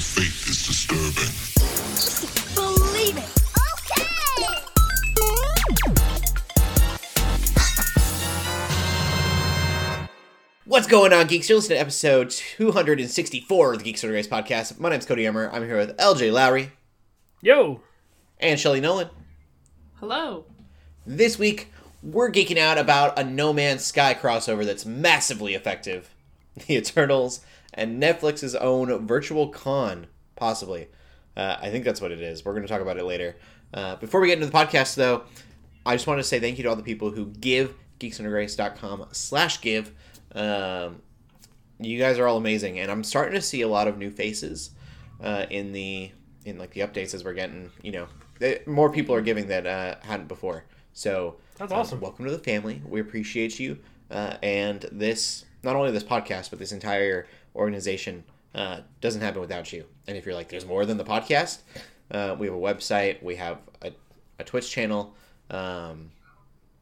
The faith is disturbing. Believe it. Okay. What's going on, geeks? You're listening to episode 264 of the Geeks Under Grace podcast. My name's Cody Emmer. I'm here with LJ Lowry Yo, and Shelly Nolan. Hello. This week, we're geeking out about a No Man's Sky crossover that's massively effective. The Eternals and Netflix's own Virtual Con, possibly. Uh, I think that's what it is. We're going to talk about it later. Uh, before we get into the podcast, though, I just want to say thank you to all the people who give geeksundergrace.com slash give. Um, you guys are all amazing, and I'm starting to see a lot of new faces uh, in the in like the updates as we're getting. You know, they, more people are giving that uh, hadn't before. So That's um, awesome. welcome to the family. We appreciate you, uh, and this not only this podcast, but this entire organization uh, doesn't happen without you. And if you're like, there's more than the podcast, uh, we have a website, we have a, a Twitch channel. Um,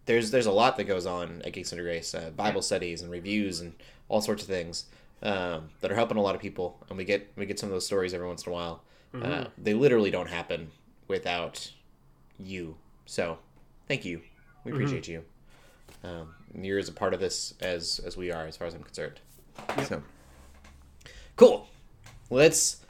there's there's a lot that goes on at Geeks Under Grace, uh, Bible studies and reviews and all sorts of things um, that are helping a lot of people, and we get we get some of those stories every once in a while. Uh, they literally don't happen without you. So, thank you. We appreciate you. Um, you're as a part of this as as we are, as far as I'm concerned. So, cool. Let's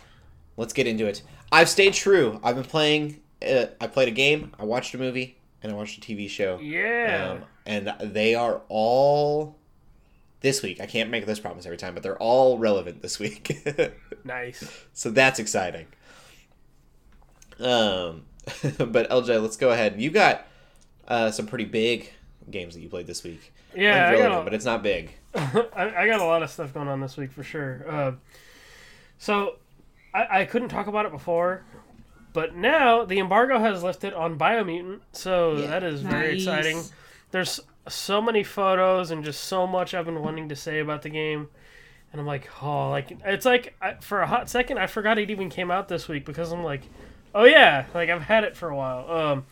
let's get into it. I've stayed true. I've been playing. Uh, I played a game. I watched a movie, and I watched a TV show. yeah, Um, and they are all this week. I can't make this promise every time, but they're all relevant this week. nice. so that's exciting. Um, but LJ, let's go ahead. You got uh, some pretty big games that you played this week. Yeah, I got, but it's not big. A, I, I got a lot of stuff going on this week for sure. Uh, so I, I couldn't talk about it before, but now the embargo has lifted on Biomutant, so Yeah. that is very Nice. exciting. There's so many photos and just so much I've been wanting to say about the game. And I'm like, oh, like it's like I, for a hot second I forgot it even came out this week because I'm like, oh yeah, like I've had it for a while. Um,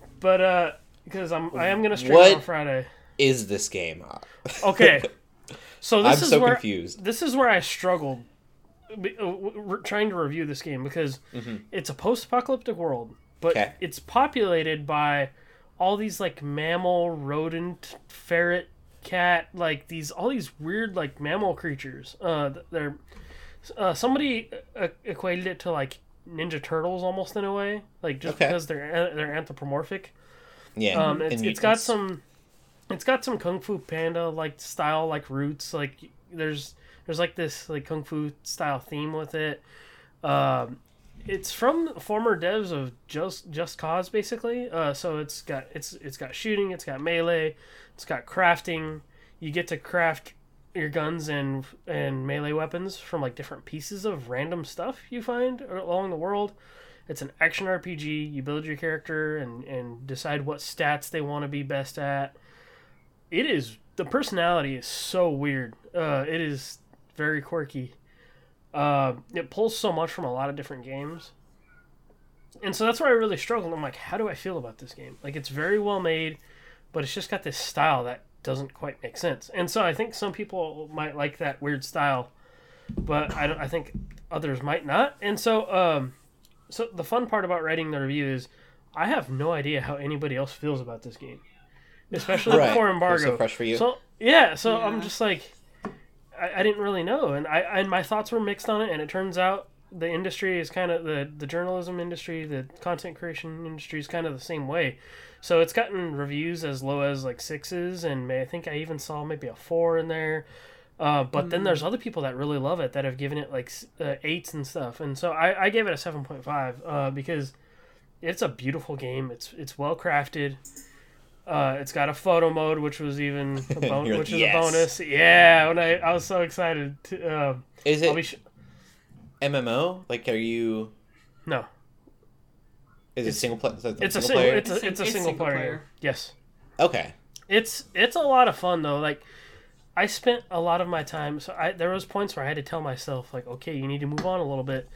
but uh, because I'm I am gonna stream What? on Friday. Is this game? Okay, so this I'm is so where confused. this is where I struggled uh, trying to review this game because it's a post-apocalyptic world, but Mm-hmm. Okay. it's populated by all these like mammal, rodent, ferret, cat, like these all these weird like mammal creatures. Uh, they're uh, somebody uh, equated it to like Ninja Turtles almost in a way, like just Okay. because they're they're anthropomorphic. Yeah, Um, it's, and it's got some, it's got some kung fu panda like style like roots. Like there's there's like this like kung fu style theme with it. Um, it's from former devs of Just Just Cause basically. Uh, so it's got it's it's got shooting, it's got melee, it's got crafting. You get to craft your guns and and melee weapons from like different pieces of random stuff you find along the world. It's an action RPG. You build your character and, and decide what stats they want to be best at. It is the personality is so weird. Uh, it is very quirky. Uh, it pulls so much from a lot of different games, and so that's where I really struggled. I'm like, how do I feel about this game? Like it's very well made, but it's just got this style that doesn't quite make sense. And so I think some people might like that weird style, but I. I think others might not. And so um, so the fun part about writing the review is I have no idea how anybody else feels about this game, especially Right. before embargo. so fresh for you. So yeah, so I'm just like, I, I didn't really know, and I and my thoughts were mixed on it, and it turns out the industry is kind of the the journalism industry, the content creation industry is kind of the same way. So it's gotten reviews as low as like sixes, and may, I think I even saw maybe a four in there. Uh, but then there's other people that really love it that have given it like uh, eights and stuff, and so I, I gave it a seven point five uh, because it's a beautiful game. It's it's well crafted. Uh, it's got a photo mode, which was even a bon- like, which is "Yes." a bonus. Yeah, when I, I was so excited. To, um, Is it sh- MMO? Like, are you? no, Is it single player? it's a single single. player. It's a, It's it's a it's single, single player. player. Yes, okay. it's it's a lot of fun though. Like I spent a lot of my time. So I there was points where I had to tell myself like, okay, you need to move on a little bit.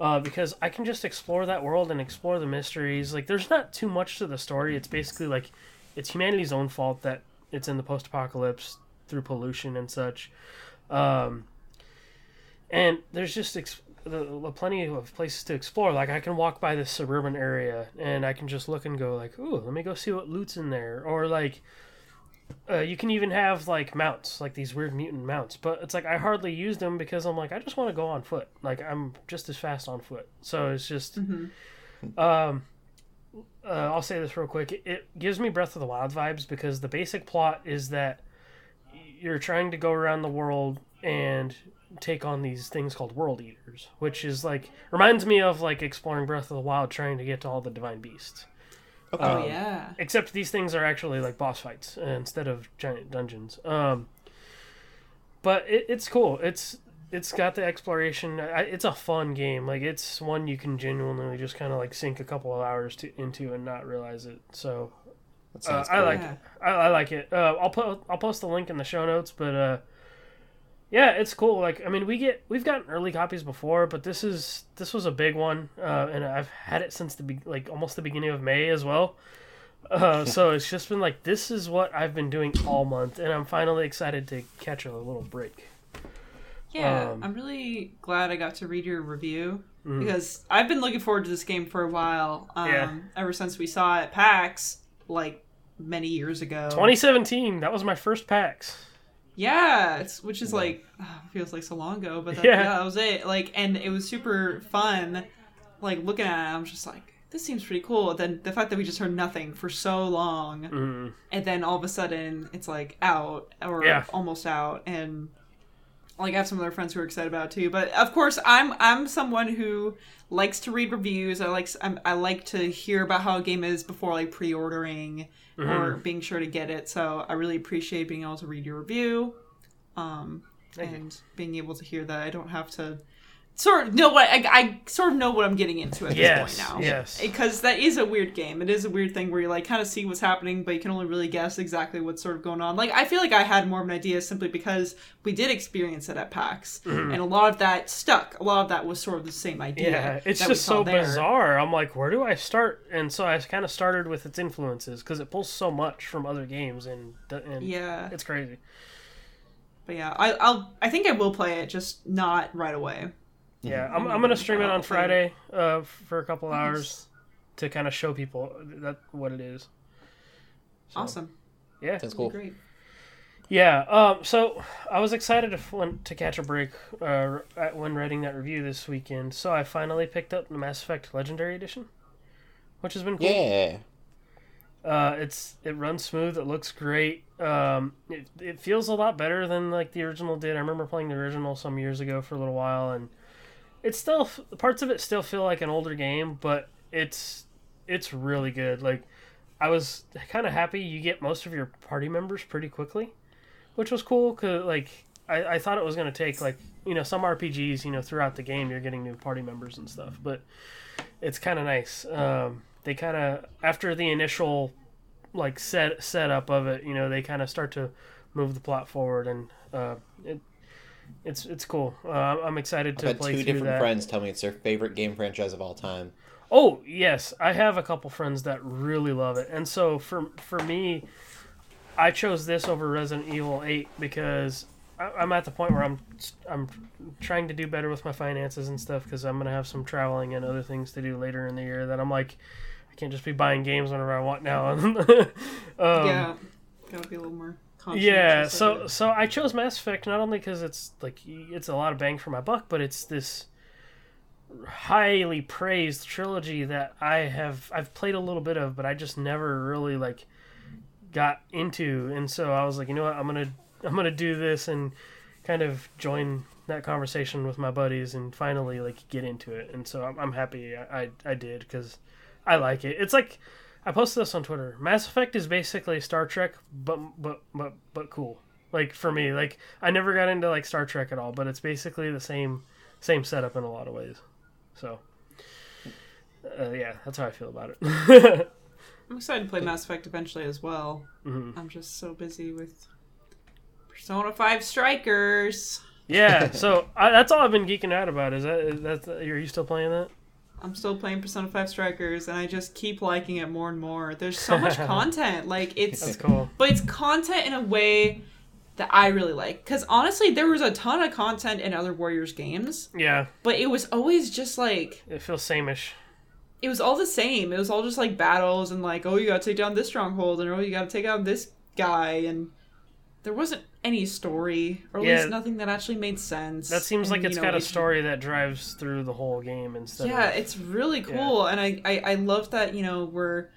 Uh, because I can just explore that world and explore the mysteries. Like, there's not too much to the story. It's basically like it's humanity's own fault that it's in the post-apocalypse through pollution and such. Um, and there's just ex- plenty of places to explore. Like I can walk by this suburban area and I can just look and go like, "Ooh, let me go see what loot's in there." Or like uh, you can even have like mounts, like these weird mutant mounts. But it's like I hardly use them because I'm like I just want to go on foot. Like I'm just as fast on foot. So it's just um uh, I'll say this real quick. It, it gives me Breath of the Wild vibes because the basic plot is that you're trying to go around the world and take on these things called world eaters, which is like reminds me of like exploring Breath of the Wild, trying to get to all the divine beasts. Okay. Oh Um, yeah. Except these things are actually like boss fights instead of giant dungeons. Um, but it, it's cool. It's it's got the exploration. It's a fun game. Like it's one you can genuinely just kind of like sink a couple of hours to, into and not realize it. So uh, I like Yeah. it. I, I like it. Uh, I'll put I'll post the link in the show notes, but uh, yeah, it's cool. Like I mean, we get we've gotten early copies before, but this is this was a big one, uh, and I've had it since the be- like almost the beginning of May as well. Uh, so it's just been like this is what I've been doing all month, and I'm finally excited to catch a little break. Yeah, Um, I'm really glad I got to read your review Mhm. because I've been looking forward to this game for a while. Um, Yeah. Ever since we saw it at PAX, like many years ago. 2017, that was my first PAX. Yeah, it's which is like feels like so long ago, but that, Yeah. yeah. that was it. Like, and it was super fun. Like looking at it, I'm just like, this seems pretty cool. And then the fact that we just heard nothing for so long, Mm. and then all of a sudden it's like out or Yeah. almost out, and like I have some other friends who are excited about it too. But of course, I'm I'm someone who likes to read reviews. I like I'm, I like to hear about how a game is before like pre-ordering or being sure to get it. So I really appreciate being able to read your review, um, and being able to hear that I don't have to sort of know what I, I sort of know what I'm getting into at Yes, this point now. yes. because that is a weird game. It is a weird thing where you like kind of see what's happening, but you can only really guess exactly what's sort of going on. Like I feel like I had more of an idea simply because we did experience it at PAX, mm-hmm. and a lot of that stuck. A lot of that was sort of the same idea. Yeah, it's just so there. bizarre. I'm like, where do I start? And so I kind of started with its influences because it pulls so much from other games, and and Yeah, it's crazy. but yeah, I, I'll. I think I will play it, just not right away. Yeah, I'm, I'm gonna stream it on Friday uh, for a couple Nice. hours to kind of show people that what it is. So, Awesome, Yeah, that's cool. great. yeah. Um, so I was excited to when, to catch a break uh, when writing that review this weekend. So I finally picked up the Mass Effect Legendary Edition, which has been cool. Yeah. Uh, it's it runs smooth. It looks great. Um, it, it feels a lot better than like the original did. I remember playing the original some years ago for a little while, and it's still parts of it still feel like an older game, but it's it's really good. Like I was kind of happy you get most of your party members pretty quickly, which was cool. Cause like I, I thought it was gonna take like you know some RPGs you know throughout the game you're getting new party members and stuff, but it's kind of nice. Um, they kind of after the initial like set setup of it, you know, they kind of start to move the plot forward, and uh, it it's it's cool. Uh, I'm excited I've to had play two through different that. friends tell me it's their favorite game franchise of all time. Oh yes, I have a couple friends that really love it, and so for for me, I chose this over Resident Evil Eight because I, I'm at the point where I'm I'm trying to do better with my finances and stuff because I'm gonna have some traveling and other things to do later in the year that I'm like I can't just be buying games whenever I want now. um, yeah, gotta be a little more. Yeah, so so I chose Mass Effect not only because it's like it's a lot of bang for my buck, but it's this highly praised trilogy that I have I've played a little bit of, but I just never really like got into, and so I was like, you know what, I'm gonna I'm gonna do this and kind of join that conversation with my buddies and finally like get into it, and so I'm, I'm happy I I, I did because I like it. It's like I posted this on Twitter. Mass Effect is basically Star Trek, but but but but cool. Like for me, like I never got into like Star Trek at all, but it's basically the same same setup in a lot of ways. So uh, yeah, that's how I feel about it. I'm excited to play Mass Effect eventually as well. Mhm. I'm just so busy with Persona Five Strikers. Yeah, so I, that's all I've been geeking out about. Is that is that are you still playing that? I'm still playing Persona 5 Strikers and I just keep liking it more and more. There's so much content. Like That's it's cool. but it's content in a way that I really like. Because honestly, there was a ton of content in other Warriors games, Yeah, but it was always just like it feels sameish. it was all the same. It was all just like battles and like, oh, you gotta take down this stronghold and oh, you gotta take out this guy and there wasn't any story or at Yeah. least nothing that actually made sense. That seems And, like it's you know, got a story that drives through the whole game instead Yeah, of it's really cool, and I, I I love that you know we're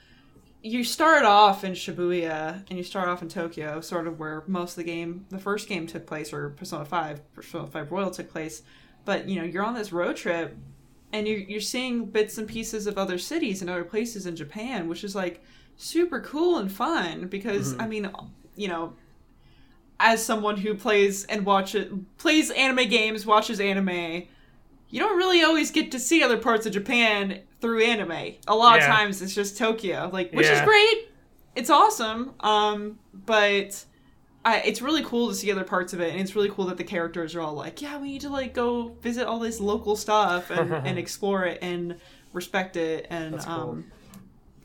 you start off in Shibuya and you start off in Tokyo, sort of where most of the game, the first game took place, or Persona Five, Persona Five Royal took place. But you know you're on this road trip, and you're you're seeing bits and pieces of other cities and other places in Japan, which is like super cool and fun because mm-hmm. I mean, you know. As someone who plays and watches plays anime games, watches anime, you don't really always get to see other parts of Japan through anime. A lot Yeah. of times it's just Tokyo, like which is great. It's awesome. Um, but I, it's really cool to see other parts of it, and it's really cool that the characters are all like, "Yeah, we need to like go visit all this local stuff and, and explore it and respect it." And That's cool. um,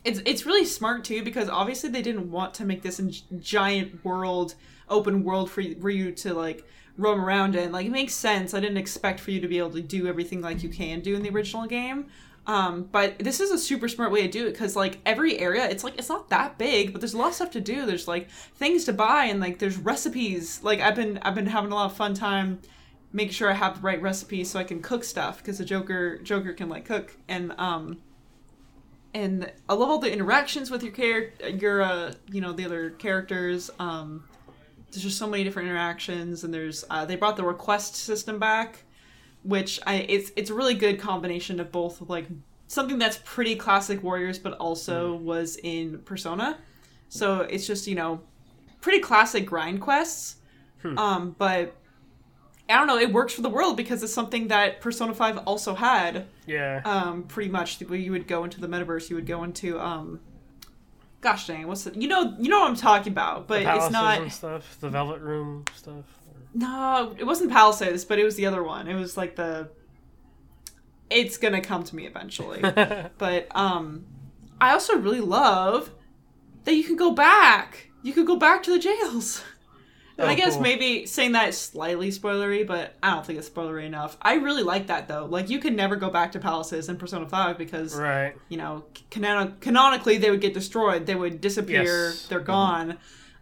it's it's really smart too because obviously they didn't want to make this in giant world, open world for you, for you to like roam around in. Like it makes sense. I didn't expect for you to be able to do everything like you can do in the original game. Um, but this is a super smart way to do it because like every area, it's like it's not that big, but there's a lot of stuff to do. There's like things to buy and like there's recipes. Like I've been I've been having a lot of fun time making sure I have the right recipes so I can cook stuff because the Joker Joker can like cook and um and I love all the interactions with your character, your uh, you know, the other characters. Um, there's just so many different interactions, and there's uh, they brought the request system back, which I it's it's a really good combination of both like something that's pretty classic Warriors, but also was in Persona. So it's just you know pretty classic grind quests, um, but. I don't know. It works for the world because it's something that Persona Five also had yeah. um pretty much you would go into the metaverse you would go into um gosh dang what's it you know you know what i'm talking about but it's not and stuff. The Velvet Room stuff. no it wasn't palaces but it was the other one it was like the it's gonna come to me eventually but um i also really love that you can go back you could go back to the jails and I Oh, guess cool. maybe saying that is slightly spoilery, but I don't think it's spoilery enough. I really like that though. Like you can never go back to palaces in Persona Five because Right. you know, canon- canonically they would get destroyed. They would disappear. Yes. They're gone.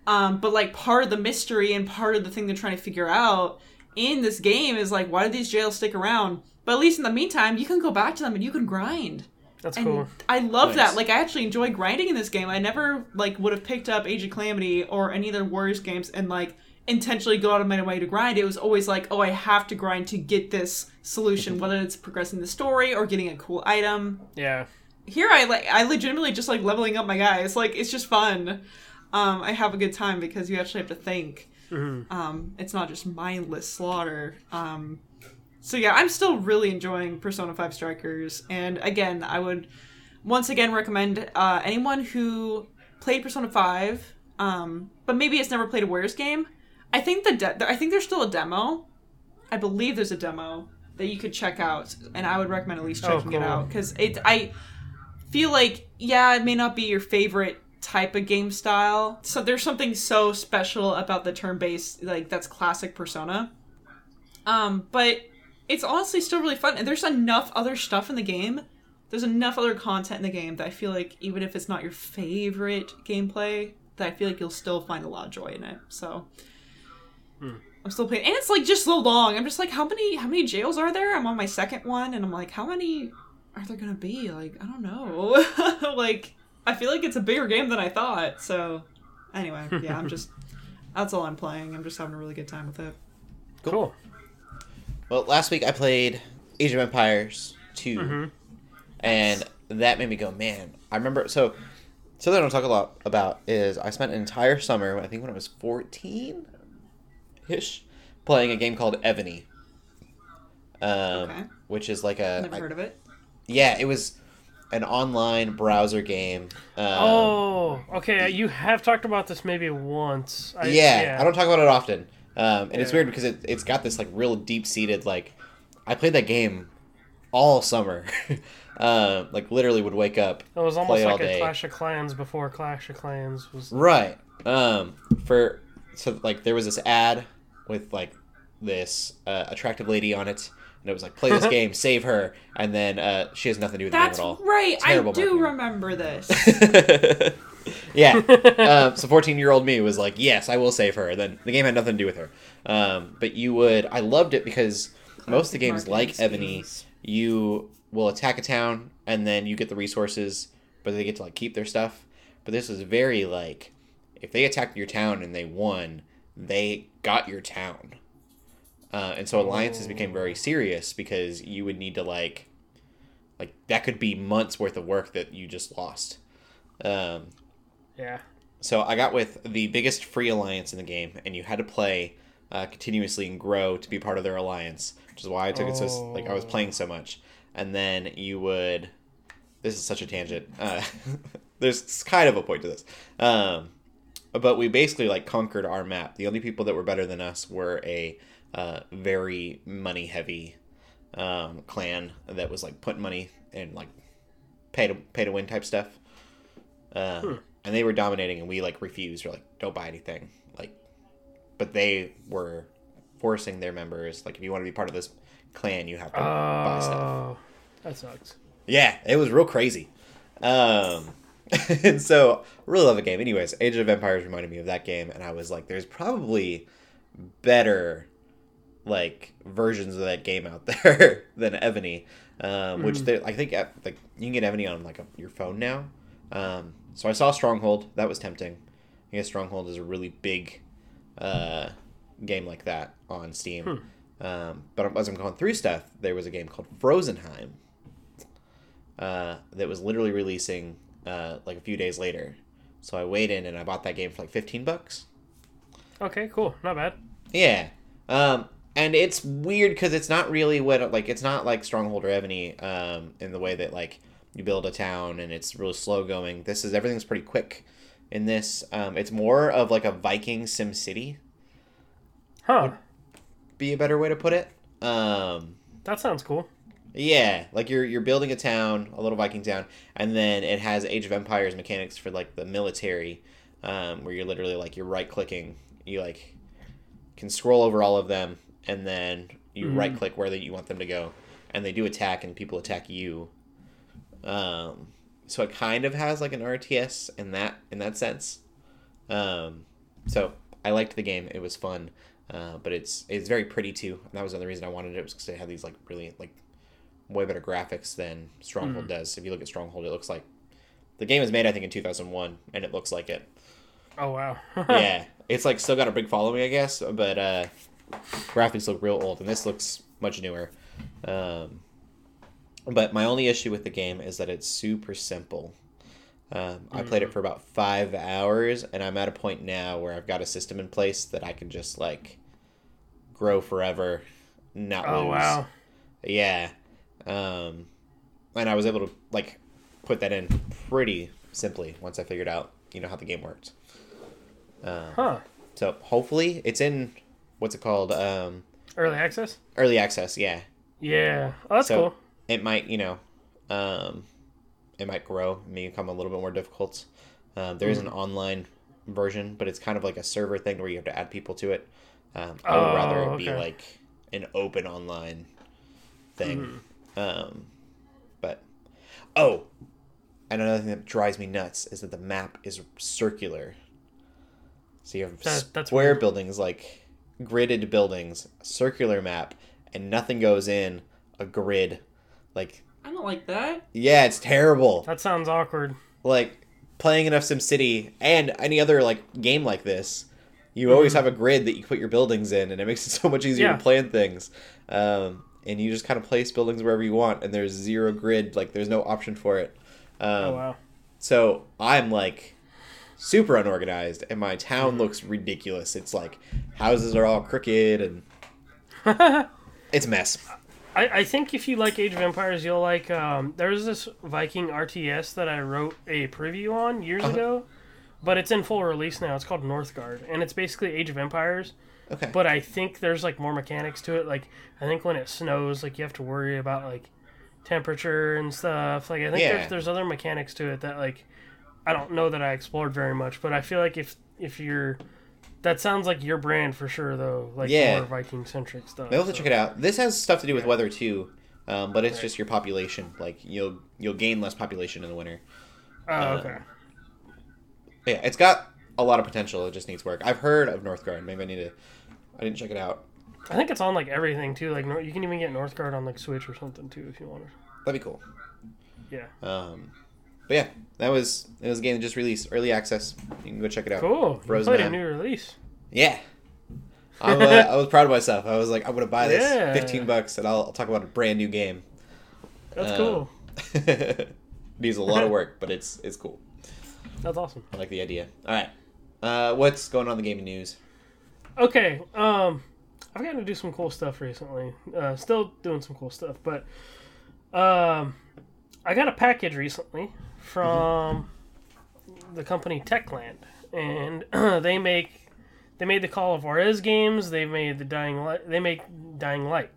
Um, but like part of the mystery and part of the thing they're trying to figure out in this game is like, why do these jails stick around? But at least in the meantime, you can go back to them and you can grind. That's And cool. I love Nice. that. Like I actually enjoy grinding in this game. I never like would have picked up Age of Calamity or any other Warriors games and like intentionally go out of my way to grind. It was always like, oh, I have to grind to get this solution, whether it's progressing the story or getting a cool item Yeah. here I like I legitimately just like leveling up my guys. Like it's just fun. Um, I have a good time because you actually have to think. Um, it's not just mindless slaughter. Um, so yeah, I'm still really enjoying Persona Five Strikers, and again, I would once again recommend uh, anyone who played Persona Five, um, but maybe has never played a Warriors game. I think the de- I think there's still a demo. I believe there's a demo that you could check out, and I would recommend at least Oh, checking it out because it. I feel like yeah, it may not be your favorite type of game style. So there's something so special about the turn-based like that's classic Persona. Um, but it's honestly still really fun, and there's enough other stuff in the game. There's enough other content in the game that I feel like even if it's not your favorite gameplay, that I feel like you'll still find a lot of joy in it. So hmm. I'm still playing, and it's like just so long. I'm just like, how many how many jails are there? I'm on my second one, and I'm like, how many are there gonna be? Like, I don't know. like, I feel like it's a bigger game than I thought. So, anyway, yeah, I'm just that's all I'm playing. I'm just having a really good time with it. Cool. Well, last week I played Age of Empires 2, Mm-hmm. and that made me go, man. I remember so something I don't talk a lot about is I spent an entire summer, I think when I was fourteen, ish, playing a game called Evony. Um, Okay. which is like a Never I- heard of it. yeah, it was an online browser game. Um, Oh, okay. You have talked about this maybe once. I, yeah, I don't talk about it often, um, and it's weird because it, it's got this like real deep seated like. I played that game all summer, uh, like literally would wake up. It was play almost all like a day. Clash of Clans before Clash of Clans was. Right. Um, for so like there was this ad with like this uh, attractive lady on it, and it was like play this game, save her, and then uh, she has nothing to do with That's the game at all. right. I do marketing. remember this. yeah. Um, so 14 year old me was like, yes, I will save her. Then the game had nothing to do with her. Um, but you would, I loved it because most of the games like Marketing Evony, you will attack a town and then you get the resources, but they get to like keep their stuff. But this was very like, if they attacked your town and they won, they got your town. Uh, and so alliances became very serious because you would need to like, like that could be months worth of work that you just lost. Um, Yeah. so I got with the biggest free alliance in the game, and you had to play uh, continuously and grow to be part of their alliance, which is why I took it so like I was playing so much. And then you would. This is such a tangent. Uh, there's kind of a point to this, um, but we basically like conquered our map. The only people that were better than us were a uh, very money heavy um, clan that was like putting money and like pay to pay to win type stuff. Uh, And they were dominating, and we like refused. We're like, don't buy anything. Like, but they were forcing their members. Like, if you want to be part of this clan, you have to buy stuff. Oh, that sucks. Yeah, it was real crazy. Um, and so really love the game. Anyways, Age of Empires reminded me of that game, and I was like, there's probably better like versions of that game out there than Evony. Um, which they, I think uh, like you can get Evony on like a, your phone now. Um, so I saw Stronghold. That was tempting. I guess Stronghold is a really big uh, game like that on Steam. Um, but as I'm going through stuff, there was a game called Frozenheim uh, that was literally releasing uh, like a few days later. So I waited in and I bought that game for like 15 bucks. Okay, cool. Not bad. Yeah. Um, and it's weird because it's not really what like it's not like Stronghold or Evony um, in the way that like you build a town and it's really slow going. This is everything's pretty quick. In this, um, it's more of like a Viking Sim City. Huh. Be a better way to put it. Um, That sounds cool. Yeah, like you're you're building a town, a little Viking town, and then it has Age of Empires mechanics for like the military, um, where you're literally like you're right clicking, you like can scroll over all of them, and then you right click where that you want them to go, and they do attack, and people attack you. Um, so it kind of has like an RTS in that in that sense. Um, so I liked the game; it was fun. Uh, but it's it's very pretty too. And that was another reason I wanted it was because it had these like really like way better graphics than Stronghold does. If you look at Stronghold, it looks like the game was made I think in 2001, and it looks like it. Oh wow. yeah, it's like still got a big following, I guess, but uh, graphics look real old, and this looks much newer. Um, but my only issue with the game is that it's super simple. Um, I played it for about five hours, and I'm at a point now where I've got a system in place that I can just like grow forever, not Oh lose. wow. Yeah. Um, and I was able to like put that in pretty simply once I figured out you know how the game worked. Um, Huh. so hopefully it's in what's it called um, Early access. early access. Yeah. Yeah. Oh, that's so cool. It might you know um, it might grow and become a little bit more difficult. Um, there is an online version, but it's kind of like a server thing where you have to add people to it. Um, I would Oh, rather it be like an open online thing. Um, but oh, and another thing that drives me nuts is that the map is circular. So you have That- that's square weird. buildings, like gridded buildings, circular map, and nothing goes in a grid. Like, I don't like that. yeah, it's terrible. That sounds awkward. Like playing enough SimCity and any other like game like this, you always have a grid that you put your buildings in, and it makes it so much easier Mm-hmm. Yeah. to plan things. Um, and you just kind of place buildings wherever you want, and there's zero grid. Like there's no option for it. Um, Oh wow. So I'm like super unorganized, and my town Mm-hmm. looks ridiculous. It's like houses are all crooked, and it's a mess. I, I think if you like Age of Empires, you'll like. Um, there's this Viking RTS that I wrote a preview on years Uh-huh. ago, but it's in full release now. It's called Northgard, and it's basically Age of Empires. Okay. But I think there's like more mechanics to it. Like I think when it snows, like you have to worry about like temperature and stuff. Like I think Yeah. there's there's other mechanics to it that like I don't know that I explored very much. But I feel like if if you're that sounds like your brand for sure, though. Like Yeah. more Viking centric stuff. Maybe to so- check it out. This has stuff to do with Yeah. weather too, um, but it's Right. just your population. Like you'll you'll gain less population in the winter. Oh, uh, okay. Yeah, it's got a lot of potential. It just needs work. I've heard of Northgard. Maybe I need to. I didn't check it out. I think it's on like everything too. Like you can even get Northgard on like Switch or something too if you want to. That'd be cool. Yeah. Um, but yeah, that was it was a game that just released early access. You can go check it out. Cool. Frozen played a new release. Yeah. I'm, uh, I was proud of myself. I was like, I'm gonna buy this, Yeah. fifteen bucks, and I'll, I'll talk about a brand new game. That's Uh, cool. Needs a lot of work, but it's it's cool. That's awesome. I like the idea. All right, uh, what's going on in the gaming news? Okay. Um, I've gotten to do some cool stuff recently. Uh, still doing some cool stuff, but um, I got a package recently from the company Techland, and they make they made the Call of Juarez games. They made the Dying Light. They make Dying Light,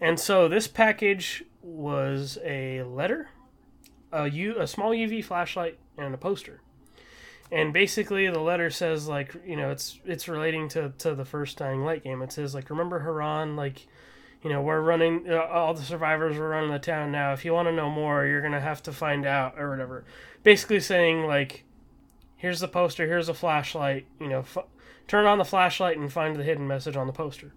and so this package was a letter, a U, a small UV flashlight, and a poster and basically the letter says like you know it's it's relating to to the first dying light game it says like remember Harran like you know we're running uh, all the survivors are running the town now. If you want to know more you're gonna have to find out or whatever. Basically saying like here's the poster here's a flashlight you know f- turn on the flashlight and find the hidden message on the poster.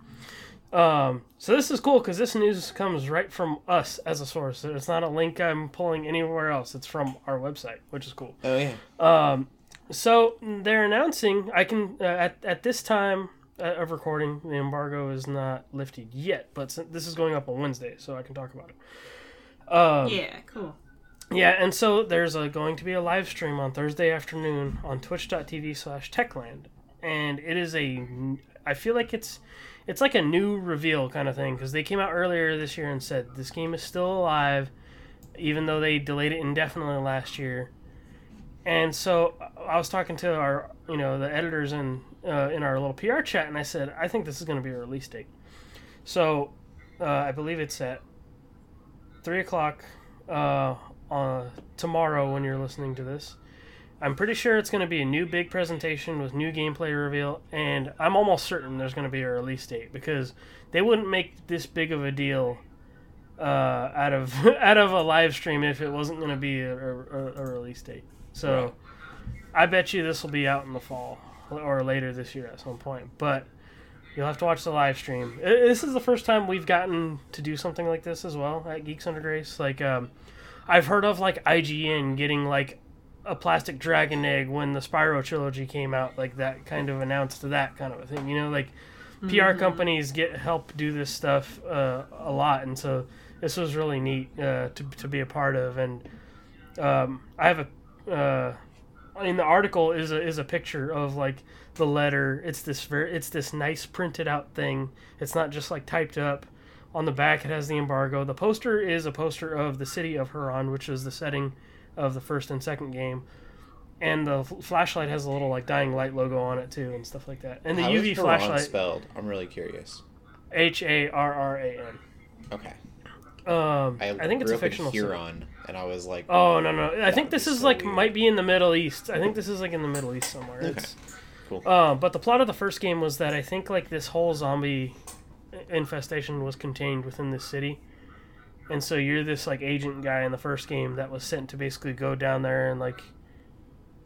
Um, so this is cool because this news comes right from us as a source. It's not a link i'm pulling anywhere else. It's from our website which is cool. Oh yeah, um, so they're announcing. I can uh, at at this time of recording, the embargo is not lifted yet, but this is going up on Wednesday, so I can talk about it. Um, Yeah, cool. yeah, and so there's a, going to be a live stream on Thursday afternoon on twitch.tv slash techland. And it is a, I feel like it's, it's like a new reveal kind of thing because they came out earlier this year and said this game is still alive, even though they delayed it indefinitely last year. And so I was talking to our, you know, the editors in uh, in our little PR chat, and I said I think this is going to be a release date. So uh, I believe it's at three o'clock uh, on tomorrow when you're listening to this. I'm pretty sure it's going to be a new big presentation with new gameplay reveal, and I'm almost certain there's going to be a release date because they wouldn't make this big of a deal uh, out of out of a live stream if it wasn't going to be a, a, a release date. So. I bet you this will be out in the fall or later this year at some point, but. You'll have to watch the live stream. This is the first time we've gotten to do something like this as well at Geeks Under Grace. Like, um, I've heard of like IGN getting like a plastic dragon egg when the Spyro trilogy came out, like that kind of announced that kind of a thing. You know, like PR companies get help do this stuff uh, a lot, and so this was really neat uh, to to be a part of. And um, I have a uh, in the article is a is a picture of like the letter. It's this very it's this nice printed out thing. It's not just like typed up. On the back, it has the embargo. The poster is a poster of the city of Harran, which is the setting of the first and second game. And the f- flashlight has a little like dying light logo on it too, and stuff like that. And the How is UV Harran flashlight, spelled? I'm really curious. H A R R A N. Okay, Um, I, I, think it's a fictional. city. And I was like, Oh no no! I think this is so like weird. might be in the Middle East. I think this is like in the Middle East somewhere. Okay. It's, Cool. Uh, but the plot of the first game was that I think like this whole zombie infestation was contained within this city, and so you're this like agent guy in the first game that was sent to basically go down there and like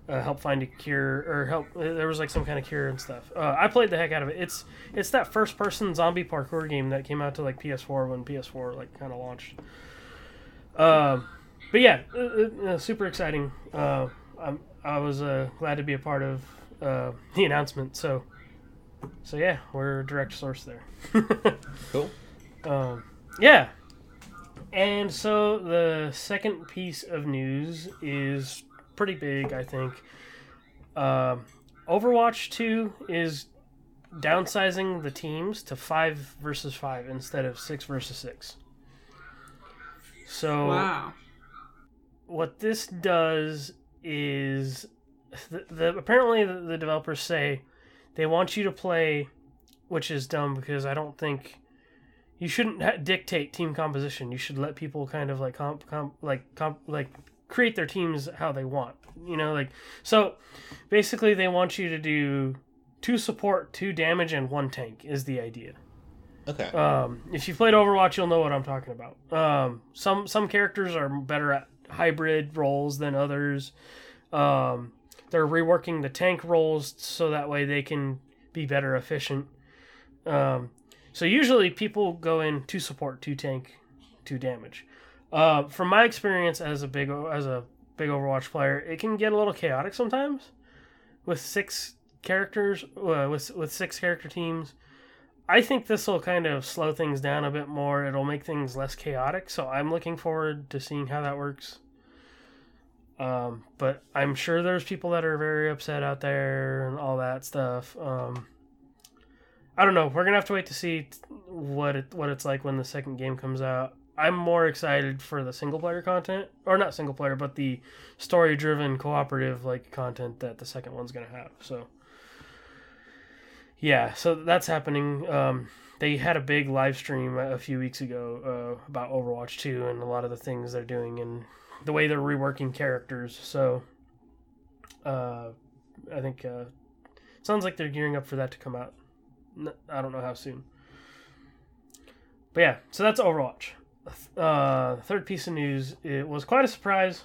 uh, help find a cure or help. There was like some kind of cure and stuff. Uh, I played the heck out of it. It's it's that first person zombie parkour game that came out to like PS4 when PS4 like kind of launched. Um, but yeah, uh, uh, uh, super exciting. Uh, I'm, I was uh, glad to be a part of uh, the announcement. So, so yeah, we're a direct source there. cool. Um, yeah. And so the second piece of news is pretty big, I think. Um, Overwatch 2 is downsizing the teams to 5 versus 5 instead of 6 versus 6. So Wow. What this does is the, the apparently the, the developers say they want you to play which is dumb because I don't think you shouldn't ha- dictate team composition. You should let people kind of like comp, comp like comp like create their teams how they want. You know, like so basically they want you to do two support, two damage, and one tank is the idea. Okay. Um, if you've played Overwatch, you'll know what I'm talking about. Um, some some characters are better at hybrid roles than others. Um, they're reworking the tank roles so that way they can be better efficient. Um, so usually people go in to support, to tank, to damage. Uh, from my experience as a big as a big Overwatch player, it can get a little chaotic sometimes with six characters uh, with with six character teams. I think this will kind of slow things down a bit more. It'll make things less chaotic. So I'm looking forward to seeing how that works. Um, but I'm sure there's people that are very upset out there and all that stuff. Um, I don't know. We're gonna have to wait to see what it what it's like when the second game comes out. I'm more excited for the single player content, or not single player, but the story driven cooperative like content that the second one's gonna have. So yeah, so that's happening. Um, they had a big live stream a few weeks ago uh, about Overwatch 2 and a lot of the things they're doing and the way they're reworking characters. So uh, I think uh, sounds like they're gearing up for that to come out. I don't know how soon. But yeah, so that's Overwatch. Uh, third piece of news. It was quite a surprise.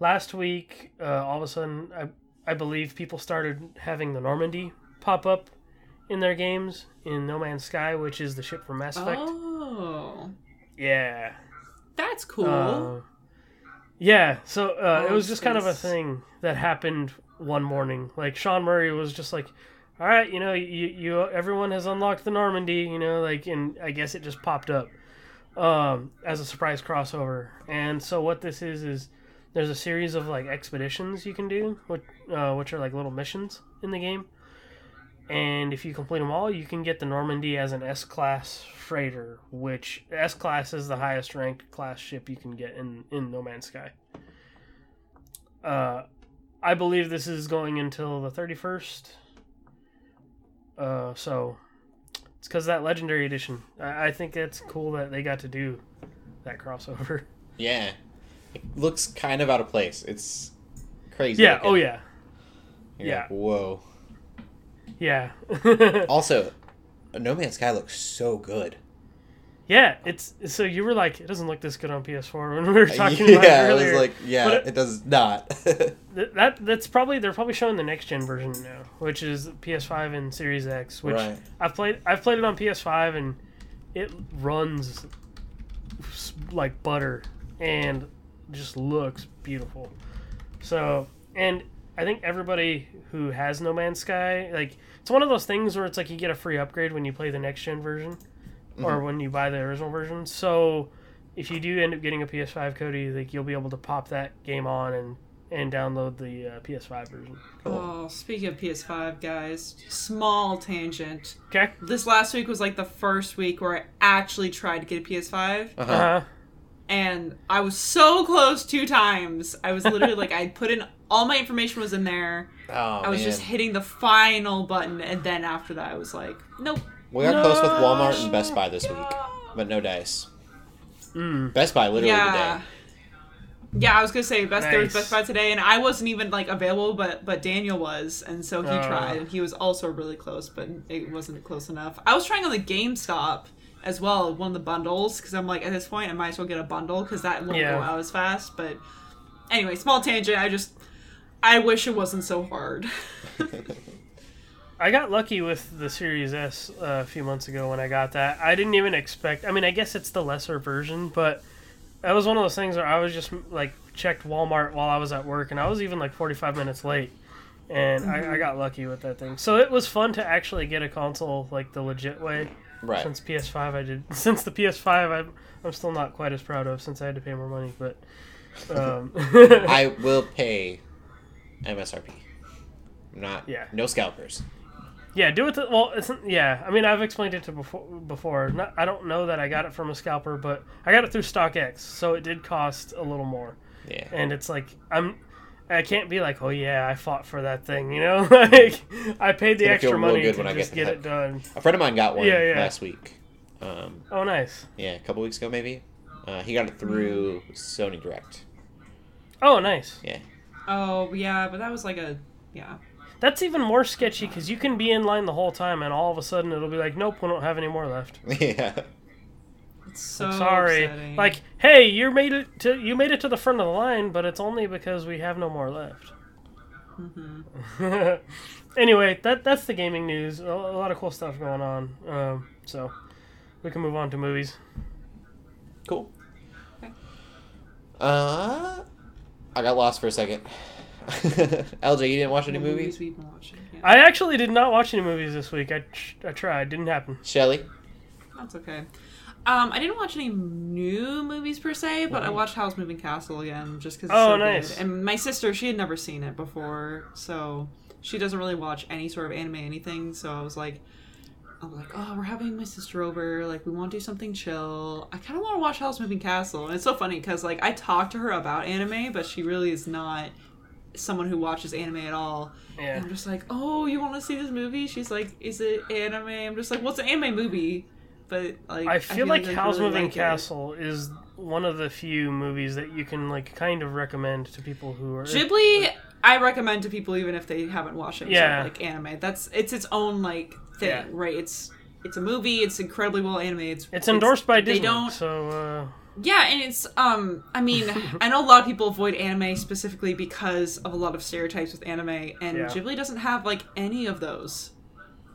Last week, uh, all of a sudden, I, I believe people started having the Normandy pop up in their games in No Man's Sky, which is the ship from Mass Effect. Oh, Yeah. that's cool. Uh, yeah, so uh, it Oh, was just kind of a thing that happened one morning. Like Sean Murray was just like, "All right, you know, you, you everyone has unlocked the Normandy, you know, like, and I guess it just popped up um, as a surprise crossover. And so what this is is there's a series of like expeditions you can do, which uh, which are like little missions in the game. And if you complete them all, you can get the Normandy as an S class freighter, which S class is the highest ranked class ship you can get in, in No Man's Sky. Uh, I believe this is going until the 31st. Uh, so it's because that legendary edition. I, I think it's cool that they got to do that crossover. Yeah. It looks kind of out of place. It's crazy. yeah. looking. Oh yeah. You're yeah. like, Whoa. Yeah. Also, No Man's Sky looks so good. yeah. It's so you were like, it doesn't look this good on PS4 when we were talking yeah, about it I earlier. was like, yeah, it, it- does not. Th- that that's probably they're probably showing the next gen version now, which is PS5 and Series X. Which Right. I've played. I've played it on PS5 and it runs like butter and just looks beautiful. So and I think everybody who has No Man's Sky like it's one of those things where it's like you get a free upgrade when you play the next gen version or when you buy the original version. So if you do end up getting a PS5, Cody, like you'll be able to pop that game on and and download the uh, PS5 version. Oh, speaking of PS5, guys, small tangent. Okay. This last week was like the first week where I actually tried to get a PS5, Uh-huh. Uh huh. and I was so close two times. I was literally like, I put in all my information was in there. Oh, I was man. just hitting the final button, and then after that, I was like, nope. We got close with Walmart and Best Buy this week, but no dice. Mm. Best Buy literally yeah. today. Yeah, I was gonna say best there was Best Buy today, and I wasn't even like available, but but Daniel was, and so he Oh. tried, and he was also really close, but it wasn't close enough. I was trying on the GameStop as well, one of the bundles, because I'm like at this point I might as well get a bundle because that won't Yeah. go out as fast. But anyway, small tangent. I just I wish it wasn't so hard. I got lucky with the Series S uh, a few months ago when I got that. I didn't even expect. I mean, I guess it's the lesser version, but that was one of those things where I was just like checked Walmart while I was at work, and I was even like 45 minutes late, and I, I got lucky with that thing. So it was fun to actually get a console like the legit way. Right. Since PS5, I did. Since the PS5, I'm I'm still not quite as proud of since I had to pay more money, but. Um, I will pay MSRP. Not Yeah. no scalpers. Yeah, do it. Well, it's yeah. I mean, I've explained it to before. Before, not, I don't know that I got it from a scalper, but I got it through StockX, so it did cost a little more. Yeah. And it's like I'm, I can't be like, oh yeah, I fought for that thing, you know. like I paid the extra money to when I just get get, it done. A friend of mine got one Yeah, yeah. last week. Um, Oh, nice. yeah, a couple weeks ago maybe. Uh, he got it through Sony Direct. Oh, nice. Yeah. Oh yeah, but that was like a yeah. That's even more sketchy because you can be in line the whole time, and all of a sudden it'll be like, "Nope, we don't have any more left." yeah. It's so Sorry. upsetting. Like, hey, you made it to you made it to the front of the line, but it's only because we have no more left. Mm-hmm. anyway, that that's the gaming news. A, a lot of cool stuff going on. Um, so we can move on to movies. Cool. Okay. Uh, I got lost for a second. LJ, you didn't watch any What movies? we've been watching. Yeah. I actually did not watch any movies this week. I tr- I tried, didn't happen. Shelly? That's okay. Um, I didn't watch any new movies per se, but I watched Howl's Moving Castle again just because. Oh, so nice. Good. And my sister, she had never seen it before, so she doesn't really watch any sort of anime, anything. So I was like, I was like, oh, we're having my sister over. Like, we want to do something chill. I kind of want to watch Howl's Moving Castle, and it's so funny because like I talked to her about anime, but she really is not someone who watches anime at all. Yeah. And I'm just like, oh, you want to see this movie? She's like, is it anime? I'm just like, what's an anime movie? But like, I feel like I Howl's really Moving like. Castle is one of the few movies that you can like kind of recommend to people who are Ghibli, I recommend to people even if they haven't watched any Yeah. sort of, like anime. That's it's its own like thing, Yeah. right? It's it's a movie. It's incredibly well animated. It's It's endorsed by Disney. they don't So uh, Yeah, and it's um I mean, I know a lot of people avoid anime specifically because of a lot of stereotypes with anime and Yeah. Ghibli doesn't have like any of those.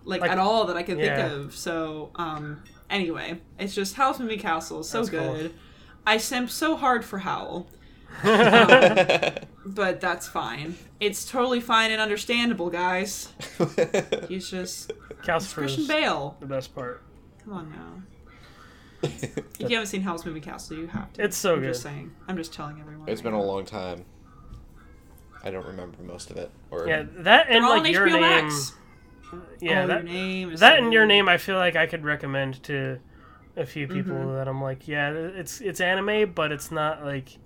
Like, Like- at all that I can Yeah. think of. So, um anyway, it's just Howl's Moving Castle, so That's cool. good. I simp so hard for Howl. But that's fine. It's totally fine and understandable, guys. He's just Castle Christian Bale. the best part. Come on now. If you haven't seen Howl's Moving Castle, you have to. It's so I'm good. just saying. I'm just telling everyone. it's right been a long time. I don't remember most of it. Or Yeah, that and They're all like on your HBO name. Max. Yeah, oh, that your name is that so and your name. I feel like I could recommend to a few people Mm-hmm. that I'm like, yeah, it's it's anime, but it's not like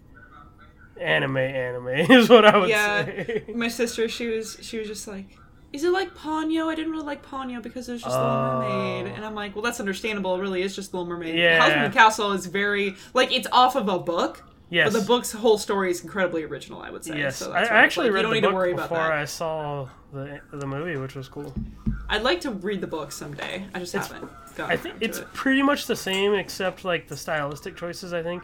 anime anime is what I would Yeah. say. My sister, she was she was just like, "Is it like Ponyo? I didn't really like Ponyo because it was just Oh. Little Mermaid." And I'm like, "Well, that's understandable. It really is just Little Mermaid." Yeah. Howl's Moving Castle is very like it's off of a book, yes. but the book's whole story is incredibly original. I would say. Yes, So I, that's I actually like, read you don't the need book to worry before. I saw the the movie, which was cool. I'd like to read the book someday. I just It's- haven't. I think it's it. pretty much the same, except like the stylistic choices. I think,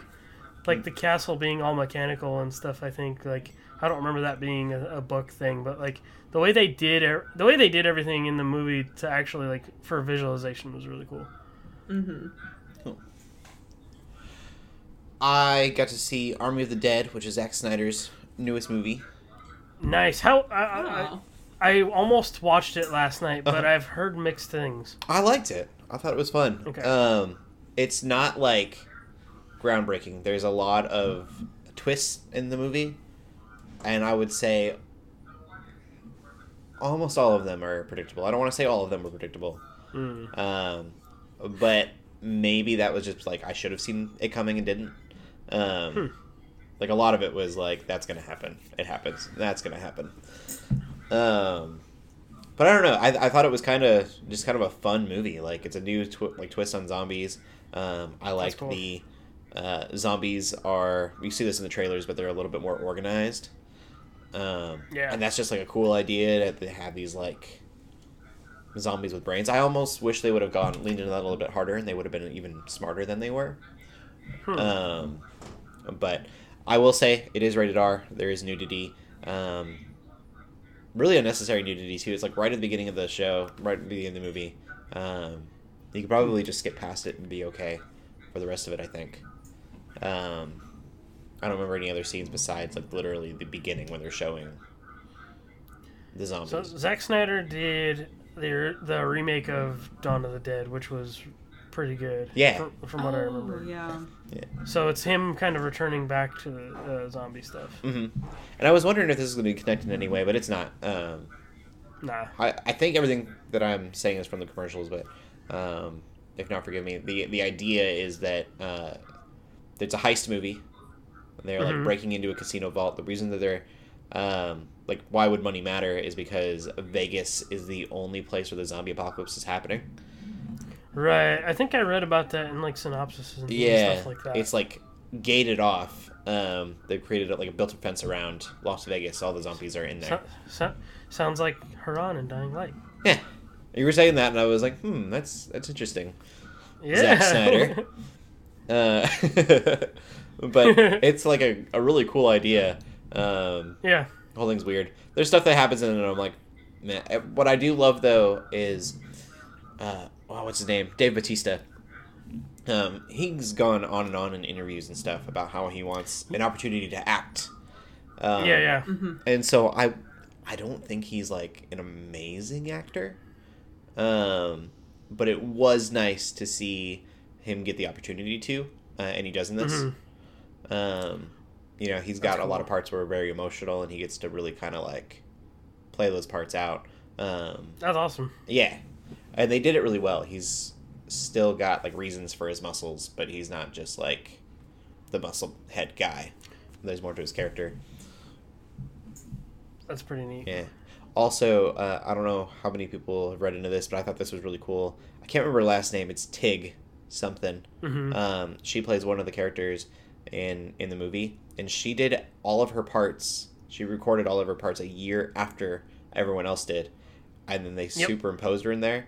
like the castle being all mechanical and stuff. I think like I don't remember that being a, a book thing, but like the way they did er- the way they did everything in the movie to actually like for visualization was really cool. Mm-hmm. Cool. I got to see Army of the Dead, which is Zack Snyder's newest movie. Nice. How I, I. I almost watched it last night, but Uh-huh. I've heard mixed things. I liked it. I thought it was fun. Okay. Um, it's not like groundbreaking. There's a lot of twists in the movie, and I would say almost all of them are predictable. I don't want to say all of them were predictable, Mm. um, but maybe that was just like I should have seen it coming and didn't. Um, Hmm. Like a lot of it was like that's gonna happen. It happens. That's gonna happen. Um, but I don't know. I, I thought it was kind of just kind of a fun movie. Like it's a new tw- like twist on zombies. Um, I like cool. the uh, zombies are. You see this in the trailers, but they're a little bit more organized. Um, Yeah. and that's just like a cool idea that they have these like zombies with brains. I almost wish they would have gone leaned into that a little bit harder, and they would have been even smarter than they were. Hmm. Um, but I will say it is rated R. There is nudity. Um, really unnecessary nudity too. It's like right at the beginning of the show, right at the beginning of the movie. Um, you could probably just skip past it and be okay for the rest of it. I think. Um, I don't remember any other scenes besides like literally the beginning when they're showing the zombies. So Zack Snyder did the the remake of Dawn of the Dead, which was pretty good. Yeah. From, from what I Oh, remember. Yeah. yeah. So it's him kind of returning back to the uh, zombie stuff. Mm-hmm. And I was wondering if this is going to be connected in any way, but it's not. Um, Nah. I, I think everything that I'm saying is from the commercials, but um, if not, forgive me. the The idea is that uh, it's a heist movie. They're like Mhm. breaking into a casino vault. The reason that they're um, like, why would money matter? Is because Vegas is the only place where the zombie apocalypse is happening. Right. I think I read about that in like synopsis and Yeah, stuff like that. it's like gated off Um, they've created like a built a fence around Las Vegas. All the zombies are in there. So, so, sounds like Harran and Dying Light. Yeah, you were saying that, and I was like, hmm, that's that's interesting. Yeah. Zack Snyder. Uh, but it's like a, a really cool idea. Um, yeah. the whole thing's weird. There's stuff that happens in it, and I'm like, man. Eh, What I do love though is, uh, wow, what's his name? Dave Bautista. Um, he's gone on and on in interviews and stuff about how he wants an opportunity to act. Um, Yeah, yeah. and so I, I don't think he's like an amazing actor. Um, but it was nice to see him get the opportunity to, uh, and he does in this. Mhm. Um, you know, he's got a lot of parts where are very emotional, and he gets to really kind of like play those parts out. Um, That's awesome. yeah, and they did it really well. He's still got like reasons for his muscles, but he's not just like the muscle head guy. There's more to his character. That's pretty neat. Yeah. Also, uh, I don't know how many people have read into this, but I thought this was really cool. I can't remember her last name. It's Tig something. Mhm. Um, she plays one of the characters in in the movie, and she did all of her parts. She recorded all of her parts a year after everyone else did, and then they superimposed her in there.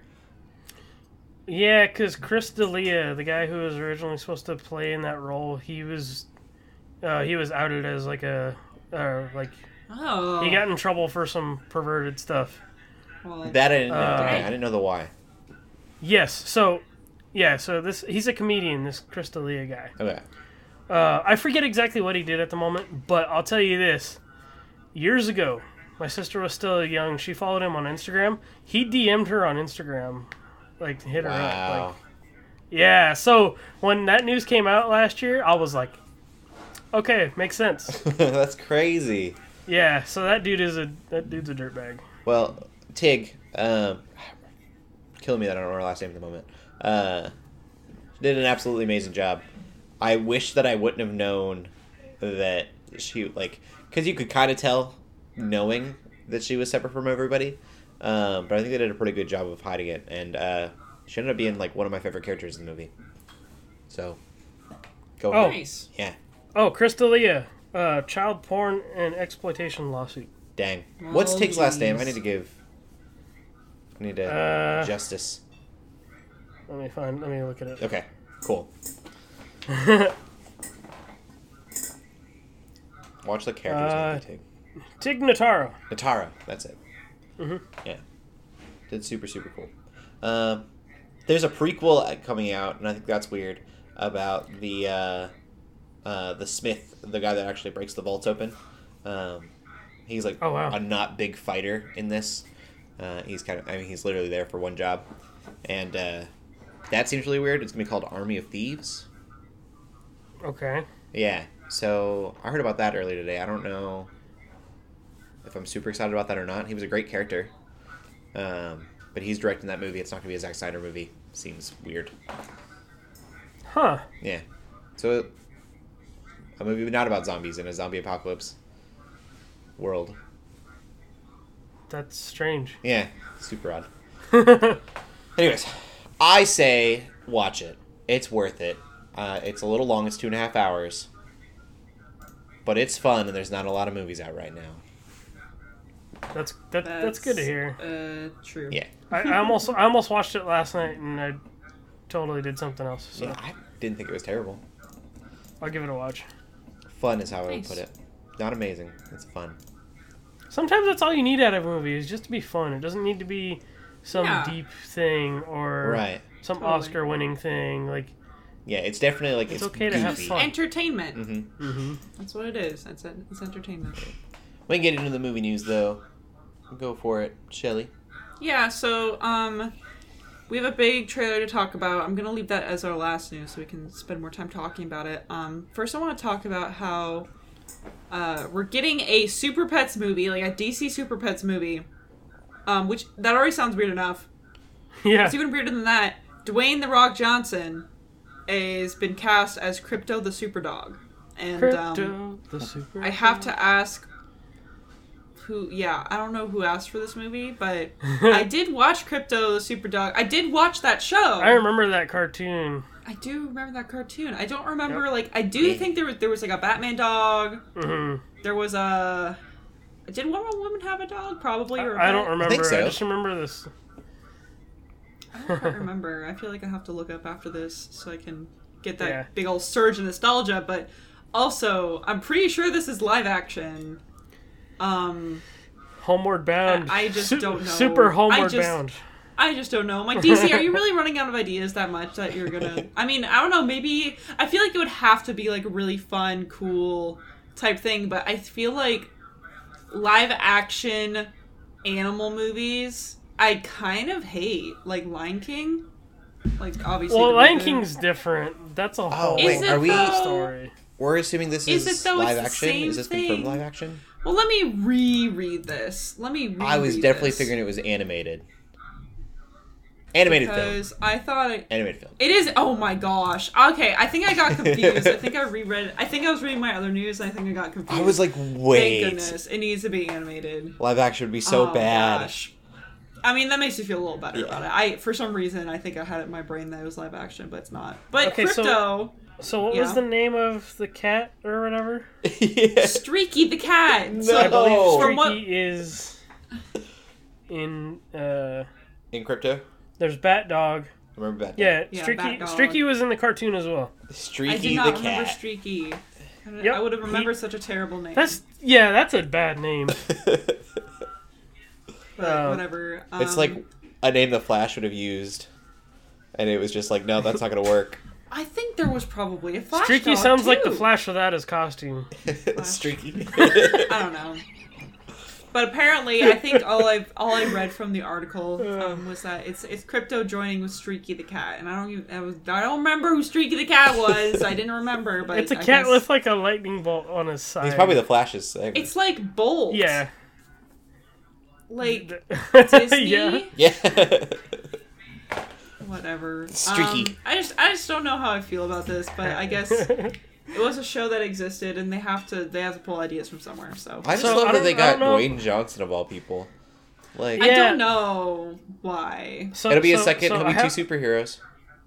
Yeah, because Chris D'Elia, the guy who was originally supposed to play in that role, he was uh, he was outed as like a uh, like Oh. he got in trouble for some perverted stuff. well, That I didn't. Uh, I didn't know the why. Yes, so yeah, so this he's a comedian, this Chris D'Elia guy. Okay. Uh, I forget exactly what he did at the moment, but I'll tell you this: years ago, my sister was still young. She followed him on Instagram. He DM'd her on Instagram, like hit her up. Wow. Like, yeah. So when that news came out last year, I was like, okay, makes sense. That's crazy. Yeah. So that dude is a that dude's a dirtbag. Well, Tig, um, killing me that I don't know her last name at the moment. Uh, did an absolutely amazing job. I wish that I wouldn't have known that she like because you could kind of tell knowing that she was separate from everybody. Um, but I think they did a pretty good job of hiding it, and uh, she ended up being like one of my favorite characters in the movie. So, go. Oh. nice. yeah, Oh, Chris D'Elia, uh, child porn and exploitation lawsuit. dang. What's Oh, Tig's last name? I need to give. I need to Uh, justice. Let me find. Let me look at it. Okay, cool. Watch the characters. Uh, movie, Tig. Tig Notaro. Natara, that's it. Mhm. Yeah, did super super cool. Um, there's a prequel coming out, and I think that's weird about the uh, uh, the Smith, the guy that actually breaks the vaults open. Um, he's like Oh, wow. a not big fighter in this. Uh, he's kind of, I mean, he's literally there for one job, and uh, that seems really weird. It's gonna be called Army of Thieves. Okay. Yeah. So I heard about that earlier today. I don't know if I'm super excited about that or not. He was a great character. Um, but he's directing that movie. It's not gonna be a Zack Snyder movie. Seems weird. Huh. Yeah. So a movie not about zombies in a zombie apocalypse world. That's strange. Yeah. Super odd. Anyways, I say watch it. It's worth it. Uh, it's a little long. It's two and a half hours. But it's fun, and there's not a lot of movies out right now. That's that, that's, good to hear. Uh, true. Yeah. I, I almost I almost watched it last night and I totally did something else. So Yeah, I didn't think it was terrible. I'll give it a watch. Fun is how I would put it. Not amazing. It's fun. Sometimes that's all you need out of a movie is just to be fun. It doesn't need to be some Yeah. deep thing or Right. some Totally. Oscar winning thing. Like, Yeah, it's definitely like It's it's, okay to have fun. Entertainment. hmm mm-hmm. That's what it is. It's, it's entertainment. We can get into the movie news though. Go for it, Shelly. Yeah, so um we have a big trailer to talk about. I'm gonna leave that as our last news so we can spend more time talking about it. Um first I wanna talk about how uh we're getting a Super Pets movie, like a DC Super Pets movie. Um, which that already sounds weird enough. yeah, It's even weirder than that. Dwayne the Rock Johnson has been cast as Krypto the Super Dog. And um, Krypto, the super. I have to ask who yeah, I don't know who asked for this movie, but I did watch Krypto the Super Dog. I did watch that show. I remember that cartoon. I do remember that cartoon. I don't remember like I do think there was there was like a Batman dog. hmm There was a did Wonder Woman have a dog? Probably or a I don't remember. I, so. just remember this. I don't quite remember. I feel like I have to look up after this so I can get that Yeah. big old surge of nostalgia. But also, I'm pretty sure this is live action. Um, Homeward Bound. I- I just don't know. Super I Homeward just- Bound. I just don't know. I'm like, DC, are you really running out of ideas that much that you're gonna? I mean, I don't know. Maybe I feel like it would have to be like a really fun, cool type thing. But I feel like live action animal movies, I kind of hate. Like Lion King. Like obviously. Well, Lion movie. King's different. That's a oh, whole wait, Is it are we- though? story. We're assuming this Is is, it though? Live action. Is this confirmed thing. live action? Well, let me reread this. Let me. Reread I was definitely this, figuring it was animated. Animated film. I thought it, Animated film. It is. Oh my gosh. Okay, I think I got confused. I think I reread. I think I was reading my other news. And I think I got confused. I was like, Thank wait, goodness, it needs to be animated. live action would be so Oh, bad. gosh. I mean, that makes me feel a little better Yeah. about it. I, for some reason, I think I had it in my brain that it was live action, but it's not. But Okay, Krypto, So, what was the name of the cat or whatever? yeah. Streaky the cat. No. I believe. From what- Streaky is in. uh In Krypto, There's Bat Dog. remember that? Yeah, Yeah, Streaky. Bat Dog. Streaky was in the cartoon as well. Streaky I did the not remember cat. Streaky. I, Yep, I would have he- remembered such a terrible name. That's yeah, that's a bad name. but uh, whatever. it's Um, like a name the Flash would have used, and it was just like, no, that's not gonna work. I think there was probably a flash. Streaky dog, sounds like the too. Flash without his costume. Streaky. I don't know. But apparently, I think all I all I read from the article um, was that it's it's Krypto joining with Streaky the cat, and I don't even I, was, I don't remember who Streaky the cat was. I didn't remember, but It's a I cat guess- with like a lightning bolt on his side. He's probably the Flash's segment. It's like Bolt. yeah. Like Disney. Disney. yeah. yeah. Whatever. Streaky. Um, I just I just don't know how I feel about this, but I guess it was a show that existed, and they have to they have to pull ideas from somewhere. So I just So, love I that they don't- got know. Dwayne Johnson of all people. Like I don't know why. So, it'll be a second. so it'll I be two superheroes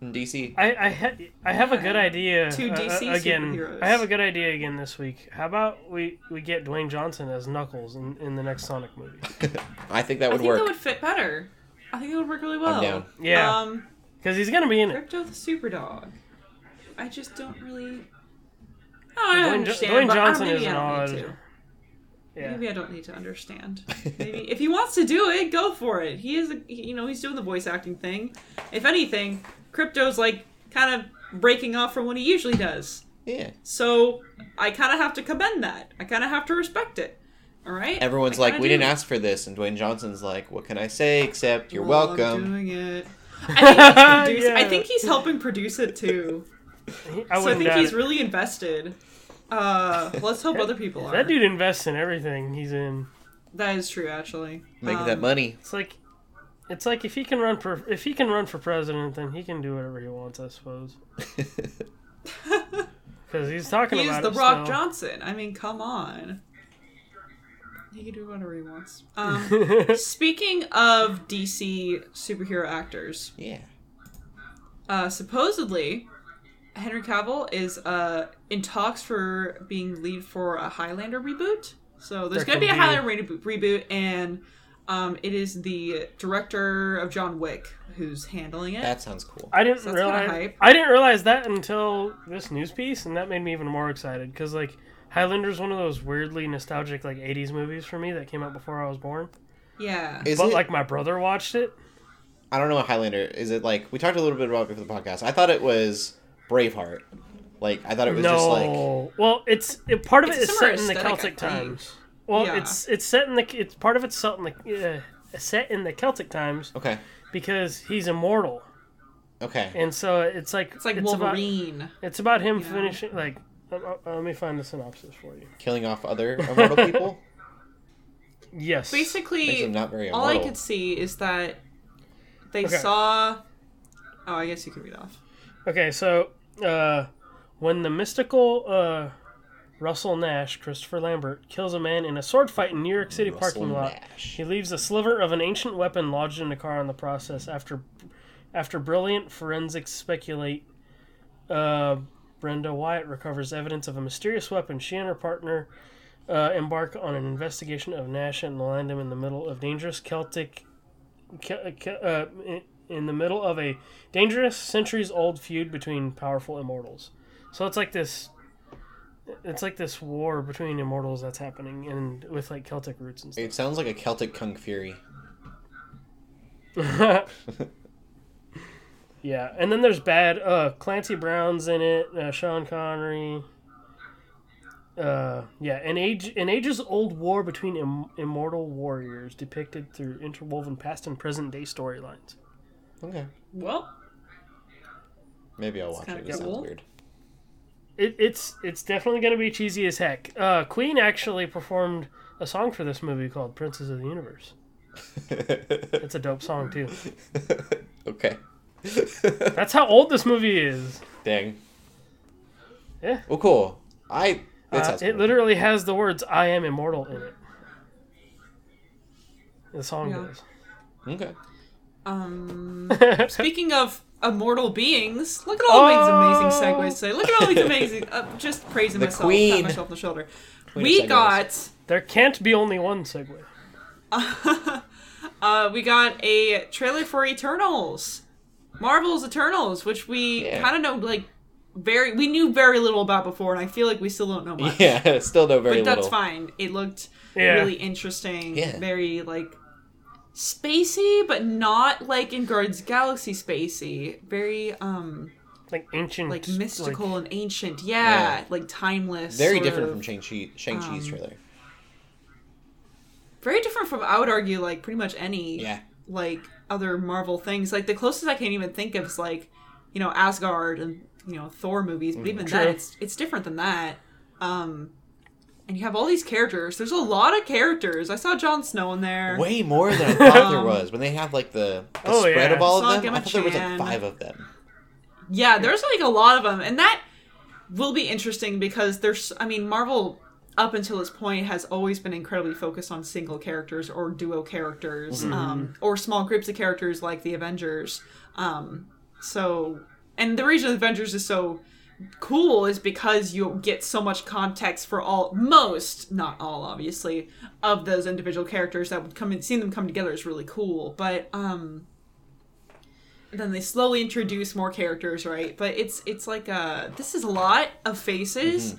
in DC. I I, ha- I have a good idea. Two uh, DC uh, again. superheroes. I have a good idea again this week. How about we we get Dwayne Johnson as Knuckles in, in the next Sonic movie? I think that I would think work. that would fit better. I think it would work really well. down. Yeah, Um, because he's gonna be in it. Krypto the Super Dog. I just don't really. Oh, I Dwayne Jo- understand. Dwayne but uh, Johnson maybe is I an don't odd- need to. Yeah. Maybe I don't need to understand. Maybe if he wants to do it, go for it. He is, a, you know, he's doing the voice acting thing. If anything, Krypto's like kind of breaking off from what he usually does. yeah. So I kind of have to commend that. I kind of have to respect it. All right. Everyone's I like, we do. didn't ask for this, and Dwayne Johnson's like, what can I say except you're Well, I'm welcome. doing it. I think, he's producing, I think he's helping produce it too. I so I think he's it. really invested. Uh, let's hope other people are. That dude invests in everything he's in. That is true, actually. Making Um, that money. It's like, it's like if he can run for if he can run for president, then he can do whatever he wants, I suppose. Because he's talking He's about the it Rock still. Johnson. I mean, come on. He can do whatever he wants. Um, speaking of DC superhero actors, yeah. uh, supposedly Henry Cavill is uh, in talks for being lead for a Highlander reboot. So there's There going to be a Highlander reboot, reboot and um, it is the director of John Wick who's handling it. That sounds cool. I didn't So that's kinda realize hype. I didn't realize that until this news piece, and that made me even more excited because like Highlander is one of those weirdly nostalgic like '80s movies for me that came out before I was born. yeah. Is but it? like my brother watched it. I don't know what Highlander is. It like we talked a little bit about it before the podcast. I thought it was Braveheart. Like I thought it was no, just like well, it's it, part of It's it a is similar set in the Celtic times. Well, Yeah. it's it's set in the it's part of it's set in the uh, set in the Celtic times okay, because he's immortal, okay. and so it's like It's like about Wolverine. it's about him you know? finishing like. uh, uh, let me find the synopsis for you. Killing off other immortal people Yes. Basically, not very all. I could see is that they Okay. saw. Oh, I guess you can read off. Okay, so uh, when the mystical uh, Russell Nash, Christopher Lambert, kills a man in a sword fight in New York City Russell parking lot. Nash. He leaves a sliver of an ancient weapon lodged in a car in the process. After, after brilliant forensics speculate, uh, Brenda Wyatt recovers evidence of a mysterious weapon. She and her partner uh, embark on an investigation of Nash and land him in the middle of dangerous Celtic, Ke- Ke- uh, in- the middle of a dangerous, centuries-old feud between powerful immortals. So it's like this. It's like this war between immortals that's happening, and with like Celtic roots and stuff. It sounds like a Celtic Kung Fury. yeah, and then there's bad. Uh, Clancy Brown's in it. Uh, Sean Connery. Uh, yeah, an age an ages old war between Im- immortal warriors depicted through interwoven past and present day storylines. Okay. Well, Maybe I'll watch it. It sounds weird. It, it's it's definitely gonna be cheesy as heck. Uh, Queen actually performed a song for this movie called "Princes of the Universe." It's a dope song too. okay. That's how old this movie is. Dang. Yeah. Well, cool. I. That Uh, it cool. literally has the words "I am immortal" in it. The song Yeah. Okay. Um, speaking of immortal beings, look at all these amazing Oh. segues today. Look at all these amazing. Uh, just praising The myself, queen. pat myself on the shoulder. Queen we got. there can't be only one segue. uh, we got a trailer for Eternals, Marvel's Eternals, which we Yeah. kind of know like very we knew very little about before, and I feel like we still don't know much. Yeah. Still know very little. but that's fine. It looked Yeah. really interesting, Yeah. very like spacey, but not like in Guardians Galaxy spacey. Very um Like ancient, like mystical like- and ancient. Yeah, Yeah. like timeless. Very different of. from Shang-Chi, Shang-Chi's um, trailer. Very different from I would argue like pretty much any Yeah. like other Marvel things. Like the closest I can even think of is like, you know, Asgard and you know Thor movies. But even then, True. it's it's different than that. Um, and you have all these characters. There's a lot of characters. I saw Jon Snow in there. Way more than I thought there Um, was. When they have like the, the Oh, spread yeah. of all of them, Gemma I thought there was like five of them. Yeah, there's like a lot of them, and that will be interesting because there's. I mean, Marvel up until this point has always been incredibly focused on single characters or duo characters, um, or small groups of characters like the Avengers. Um, so, and the reason the Avengers is so cool is because you get so much context for all most not all obviously of those individual characters that would come in seeing them come together is really cool but um then they slowly introduce more characters right but it's it's like uh this is a lot of faces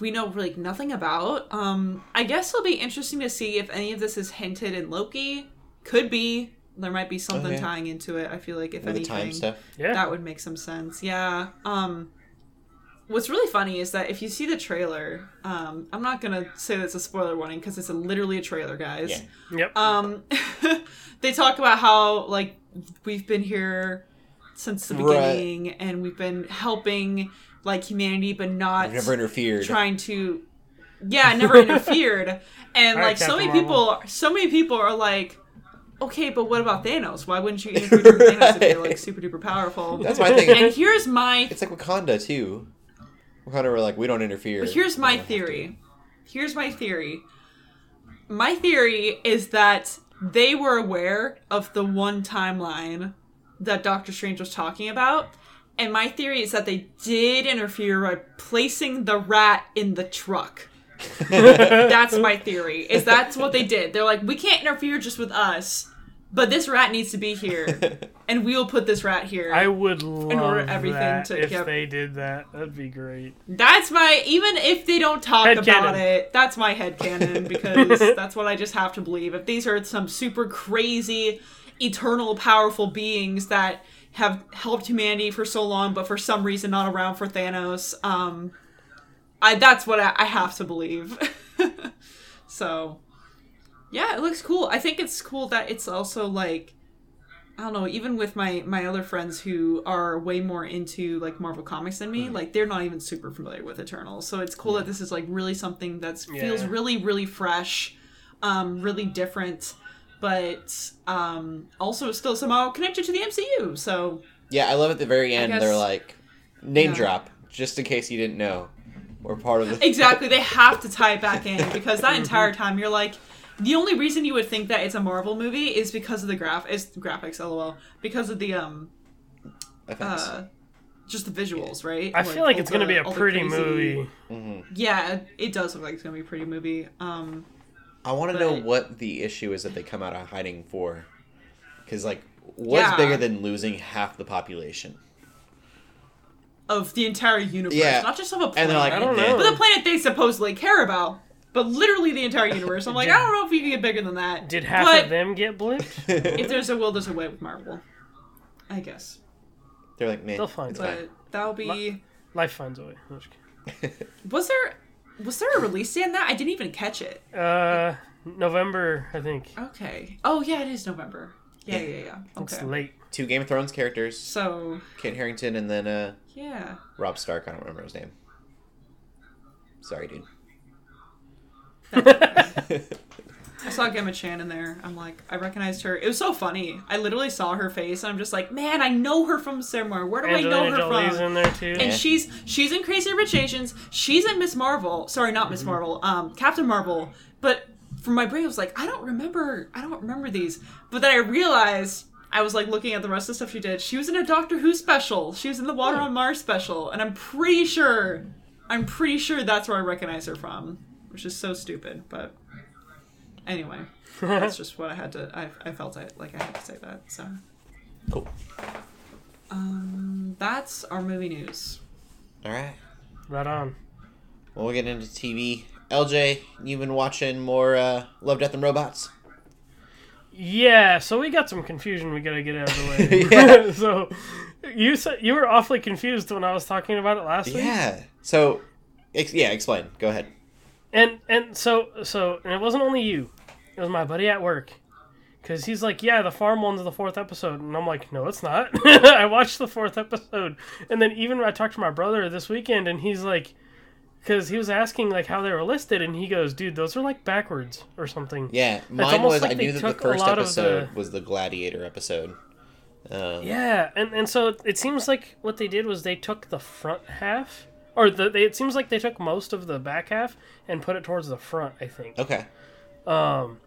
we know like nothing about um i guess it'll be interesting to see if any of this is hinted in loki could be there might be something Okay. tying into it i feel like if With the anything time stuff. yeah. that would make some sense. Yeah. Um what's really funny is that if you see the trailer, um I'm not going to say that's a spoiler warning because it's a, literally a trailer, guys. Yeah. Yep. Um they talk about how like we've been here since the Right. beginning and we've been helping like humanity but not I've never interfered. trying to yeah never interfered and All right, like so many people so many people are like okay but what about thanos why wouldn't you interfere with thanos if you're like super duper powerful That's my thing. and here's my It's like Wakanda too. Wakanda were like, we don't interfere. but here's my don't have to. theory here's my theory my theory is that they were aware of the one timeline that Doctor Strange was talking about. And my theory is that they did interfere by placing the rat in the truck. that's my theory. Is that's what they did. They're like, we can't interfere just with us, but this rat needs to be here, and we will put this rat here. I would love order everything that to if get- they did that. That'd be great. That's my even if they don't talk Head about canon. it, that's my head canon because that's what I just have to believe. If these are some super crazy, eternal, powerful beings that have helped humanity for so long, but for some reason not around for Thanos, um, I that's what I, I have to believe. so, yeah, it looks cool. I think it's cool that it's also like. I don't know, even with my my other friends who are way more into like Marvel comics than me, like they're not even super familiar with Eternals. So it's cool that this is like really something that feels really really fresh, um really different, but um also still somehow connected to the MCU. So Yeah, I love at the very end. guess- They're like, name Yeah. drop, just in case you didn't know. or part of the. Exactly, they have to tie it back in because that entire time you're like, the only reason you would think that it's a Marvel movie is because of the graph, is graphics, lol, because of the um, effects. uh, just the visuals, right? I feel like all it's gonna be a pretty crazy- movie. Yeah, it does look like it's gonna be a pretty movie. Um, I want to know what the issue is that they come out of hiding for, because like, what's Yeah. bigger than losing half the population? of the entire universe, Yeah. not just of a planet. Like, I don't know. but the planet they supposedly care about, but literally the entire universe. I'm like, I don't know if you can get bigger than that. Did half but of them get blipped? If there's a will, there's a way with Marvel. I guess, They're like, man, They'll find it's but fine. that'll be. Life finds a way. Was there was there a release date on that? I didn't even catch it. Uh, November, I think. Okay. Oh yeah, it is November. Yeah, Yeah. yeah, yeah. It's Okay. late. Two Game of Thrones characters, So Kit Harington, and then uh, yeah. Rob Stark. I don't remember his name. Sorry, dude. I saw Gemma Chan in there. I'm like, I recognized her. It was so funny. I literally saw her face, and I'm just like, man, I know her from somewhere. Where do I know her Jolie's from? in there too. And she's she's in Crazy Rich Asians. She's in Miss Marvel. Sorry, not Mm-hmm. Miss Marvel. Um, Captain Marvel. But from my brain, I was like, I don't remember. I don't remember these. But then I realized I was like looking at the rest of the stuff she did. She was in a Doctor Who special. She was in the Water Oh. on Mars special, and I'm pretty sure, I'm pretty sure that's where I recognize her from, which is so stupid. But anyway, that's just what I had to. I, I felt I, like I had to say that. So Cool. um, that's our movie news. All right. right on. Well, we'll get into TV. LJ, you've been watching more uh, Love, Death, and Robots. Yeah, so we got some confusion we gotta get out of the way. Yeah. so you said you were awfully confused when I was talking about it last week. Yeah. So, ex- yeah, explain. Go ahead. And and so so and it wasn't only you. It was my buddy at work. Cause he's like, yeah, the farm one's the fourth episode, and I'm like, no, it's not. I watched the fourth episode, and then even I talked to my brother this weekend, and he's like, because he was asking like how they were listed, and he goes, dude, those are like backwards or something. Yeah, mine was. like I knew that the first episode the- was the Gladiator episode. Um, Yeah, and and so it seems like what they did was they took the front half, or the they, it seems like they took most of the back half and put it towards the front. I think. Okay. Um,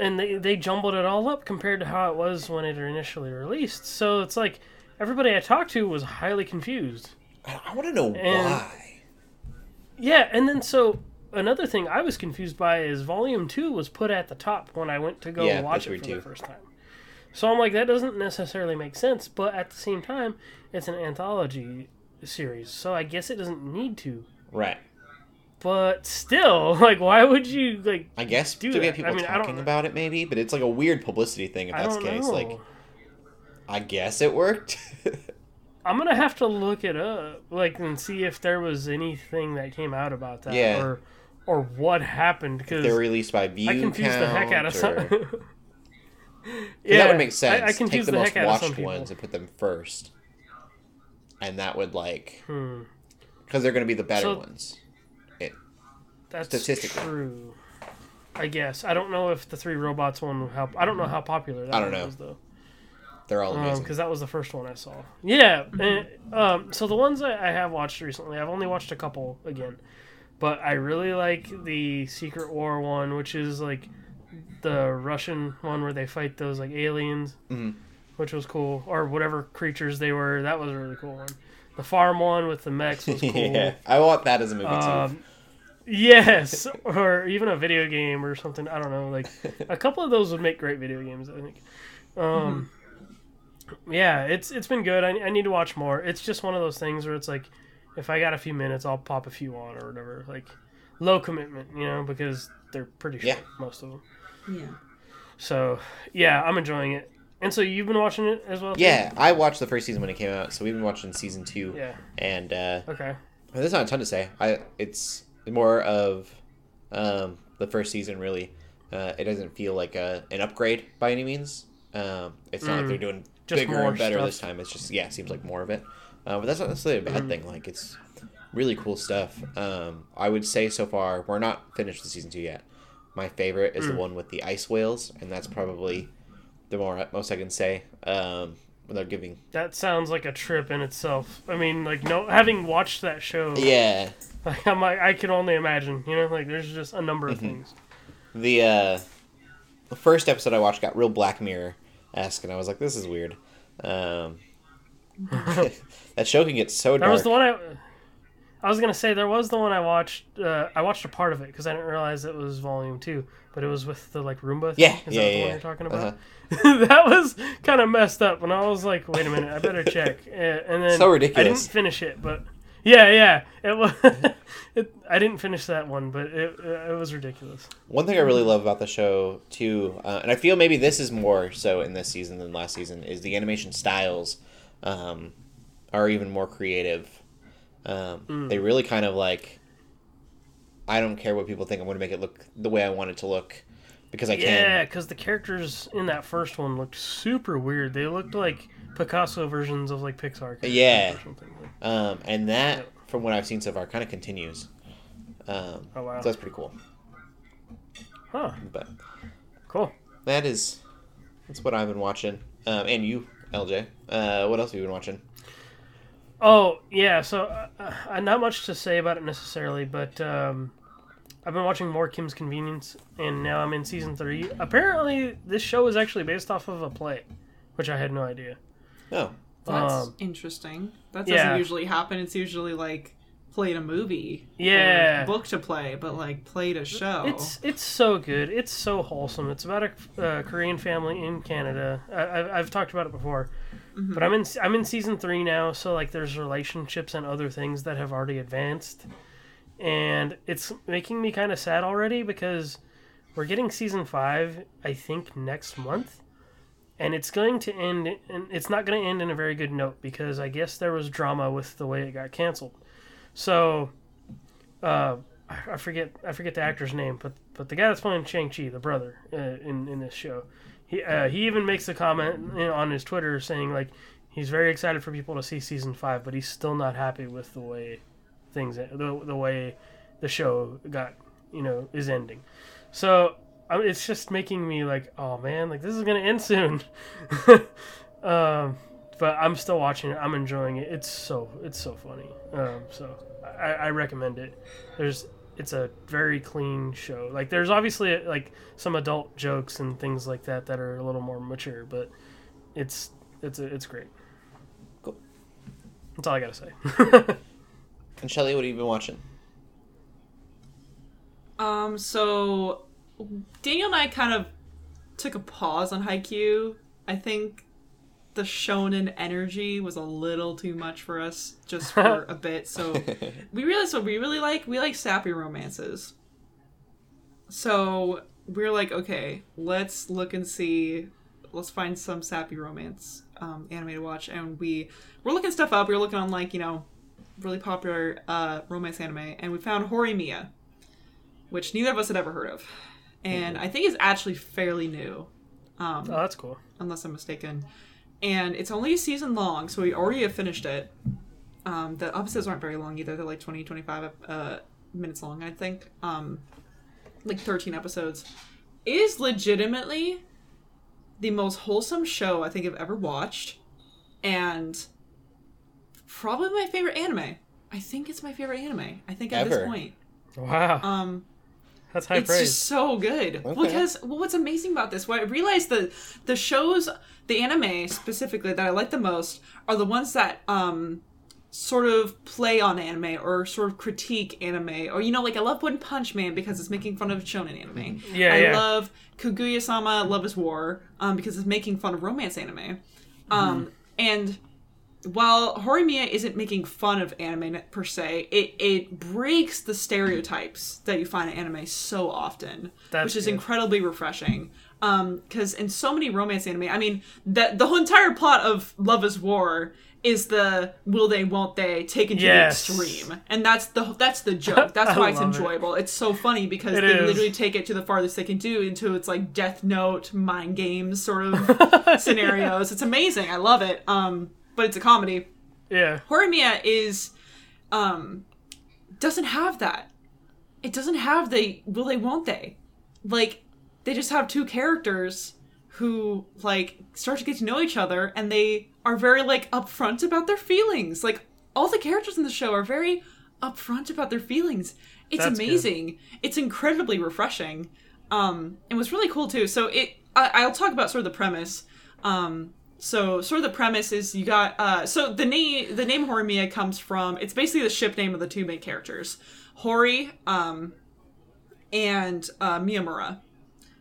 and they they jumbled it all up compared to how it was when it initially released. So it's like everybody I talked to was highly confused. I, I want to know And- why. Yeah, and then so another thing I was confused by is Volume Two was put at the top when I went to go Yeah, watch it for too. the first time. So I'm like, that doesn't necessarily make sense, but at the same time, it's an anthology series, so I guess it doesn't need to. Right. But still, like, why would you like? I guess Do to get people I mean, talking about it, maybe, but it's like a weird publicity thing if I that's the case. know. Like, I guess it worked. I'm gonna have to look it up, like, and see if there was anything that came out about that, Yeah. or or what happened because They're released by view I confused the heck out of some. yeah, that would make sense. I, I Take the, the, most heck out of some watched ones and put them first, and that would like Hmm. because they're going to be the better So- ones. It, That's Statistically. true. I guess I don't know if the three robots one how I don't know how popular that I don't know. was though. they're all amazing. because that was the first one I saw. Yeah, and, um, so the ones I, I have watched recently, I've only watched a couple again, but I really like the Secret War one, which is like the Russian one where they fight those like aliens, Mhm. Which was cool, or whatever creatures they were. That was a really cool one. The farm one with the mechs was cool. yeah, I want that as a movie too. Um, yes, or even a video game or something. I don't know. Like a couple of those would make great video games. I think. Um, yeah, it's it's been good. I, I need to watch more. It's just one of those things where it's like, if I got a few minutes, I'll pop a few on or whatever. Like, low commitment, you know, because they're pretty short, Yeah. most of them. Yeah. So yeah, I'm enjoying it. And so you've been watching it as well. too? yeah, I watched the first season when it came out, so we've been watching season two. Yeah. And uh, Okay. there's not a ton to say. I it's more of um, the first season really. Uh, it doesn't feel like a, an upgrade by any means. Um, it's not like they're doing Mm. Just bigger more and better stuff. this time. It's just yeah, it seems like more of it. Uh, but that's not necessarily a Mm. bad thing. Like it's really cool stuff. Um, I would say so far we're not finished with season two yet. My favorite Mm. is the one with the ice whales, and that's probably the more most I can say. Um, without giving. That sounds like a trip in itself. I mean, like no, having watched that show, Yeah, like, I'm like, I can only imagine. You know, like there's just a number of things. the uh, the first episode I watched got real Black Mirror esque, and I was like, this is weird. Um, that show can get so dark. That was the one I. I was gonna say there was the one I watched. Uh, I watched a part of it because I didn't realize it was volume two, but it was with the like Roomba. Thing. Yeah, Is yeah, that the yeah, one yeah. you're talking about? Uh-huh. that was kind of messed up, and I was like, "Wait a minute, I better check." Uh, And then So ridiculous. I didn't finish it, but yeah, yeah, it was. it, I didn't finish that one, but it it was ridiculous. One thing I really love about the show too, uh, and I feel maybe this is more so in this season than last season, is the animation styles um, are even more creative. Um, They really kind of like, I don't care what people think. I'm going to make it look the way I want it to look because I Yeah, can. Yeah, because the characters in that first one looked super weird. They looked like Picasso versions of like Pixar. characters Yeah. Um, and that, from what I've seen so far, kind of continues. Um, Oh wow. so that's pretty cool. Huh. But Cool. that is that's what I've been watching. Um, and you, LJ, uh, what else have you been watching? Oh yeah, so uh, uh, not much to say about it necessarily, but um, I've been watching more Kim's Convenience, and now I'm in season three. Apparently, this show is actually based off of a play, which I had no idea. Oh, That's Um, interesting. That doesn't yeah. usually happen. It's usually like played a movie. Yeah. Or book to play, but like played a show. It's it's so good. It's so wholesome. It's about a uh, Korean family in Canada. I, I've, I've talked about it before, but I'm in I'm in season three now. So like, there's relationships and other things that have already advanced, and it's making me kind of sad already because we're getting season five. I think next month. And it's going to end, and it's not going to end in a very good note because I guess there was drama with the way it got canceled. So, uh, I I forget I forget the actor's name, but but the guy that's playing Shang Chi, the brother uh, in in this show, he uh, he even makes a comment on his Twitter saying like he's very excited for people to see season five, but he's still not happy with the way things the the way the show got you know is ending. So I mean, it's just making me like, oh man, like this is gonna end soon. um, but I'm still watching it. I'm enjoying it. It's so it's so funny. Um, so I, I recommend it. There's it's a very clean show. Like there's obviously like some adult jokes and things like that that are a little more mature, but it's it's it's great. Cool. That's all I gotta say. and Shelly, what have you been watching? Um, so Daniel and I kind of took a pause on Haikyuu. I think the shonen energy was a little too much for us just for a bit. So we realized what we really like. We like sappy romances. So we're like, okay, let's look and see. Let's find some sappy romance um, anime to watch, and we we're looking stuff up. We were looking on like you know really popular uh, romance anime, and we found Horimiya which neither of us had ever heard of, and I think is actually fairly new, um, oh, that's cool. unless I'm mistaken. And it's only a season long, so we already have finished it. Um, the episodes aren't very long either; they're like 20, 25 uh, minutes long, I think. Um, like 13 episodes. It is legitimately the most wholesome show I think I've ever watched, and probably my favorite anime. I think it's my favorite anime. I think at this Ever. point. Wow, Um, that's high it's praise. just so good Okay. because well, what's amazing about this? What I realized the the shows, the anime specifically that I like the most are the ones that um sort of play on anime or sort of critique anime or you know like I love One Punch Man because it's making fun of shonen anime. Yeah, I yeah. love Kaguya-sama Love is War um because it's making fun of romance anime. Um and while Horimiya isn't making fun of anime per se, it, it breaks the stereotypes that you find in anime so often, That's which is good. incredibly refreshing. Because in so many romance anime, I mean, the the whole entire plot of Love Is War is the will they won't they taken to Yes. the extreme, and that's the that's the joke. That's why it's love it. enjoyable. It's so funny because It they is. literally take it to the farthest they can do into its like Death Note mind games sort of scenarios. It's amazing. I love it. Um, but it's a comedy. yeah, Horimiya is um doesn't have that. It doesn't have the will they won't they. Like they just have two characters who like start to get to know each other and they are very like upfront about their feelings. Like all the characters in the show are very upfront about their feelings. It's That's good. amazing. It's incredibly refreshing. Um, it was really cool too. So it, I, I'll talk about sort of the premise. Um, so sort of the premise is you got uh, so the name the name Horimiya comes from it's basically the ship name of the two main characters, Hori um, and uh, Miyamura.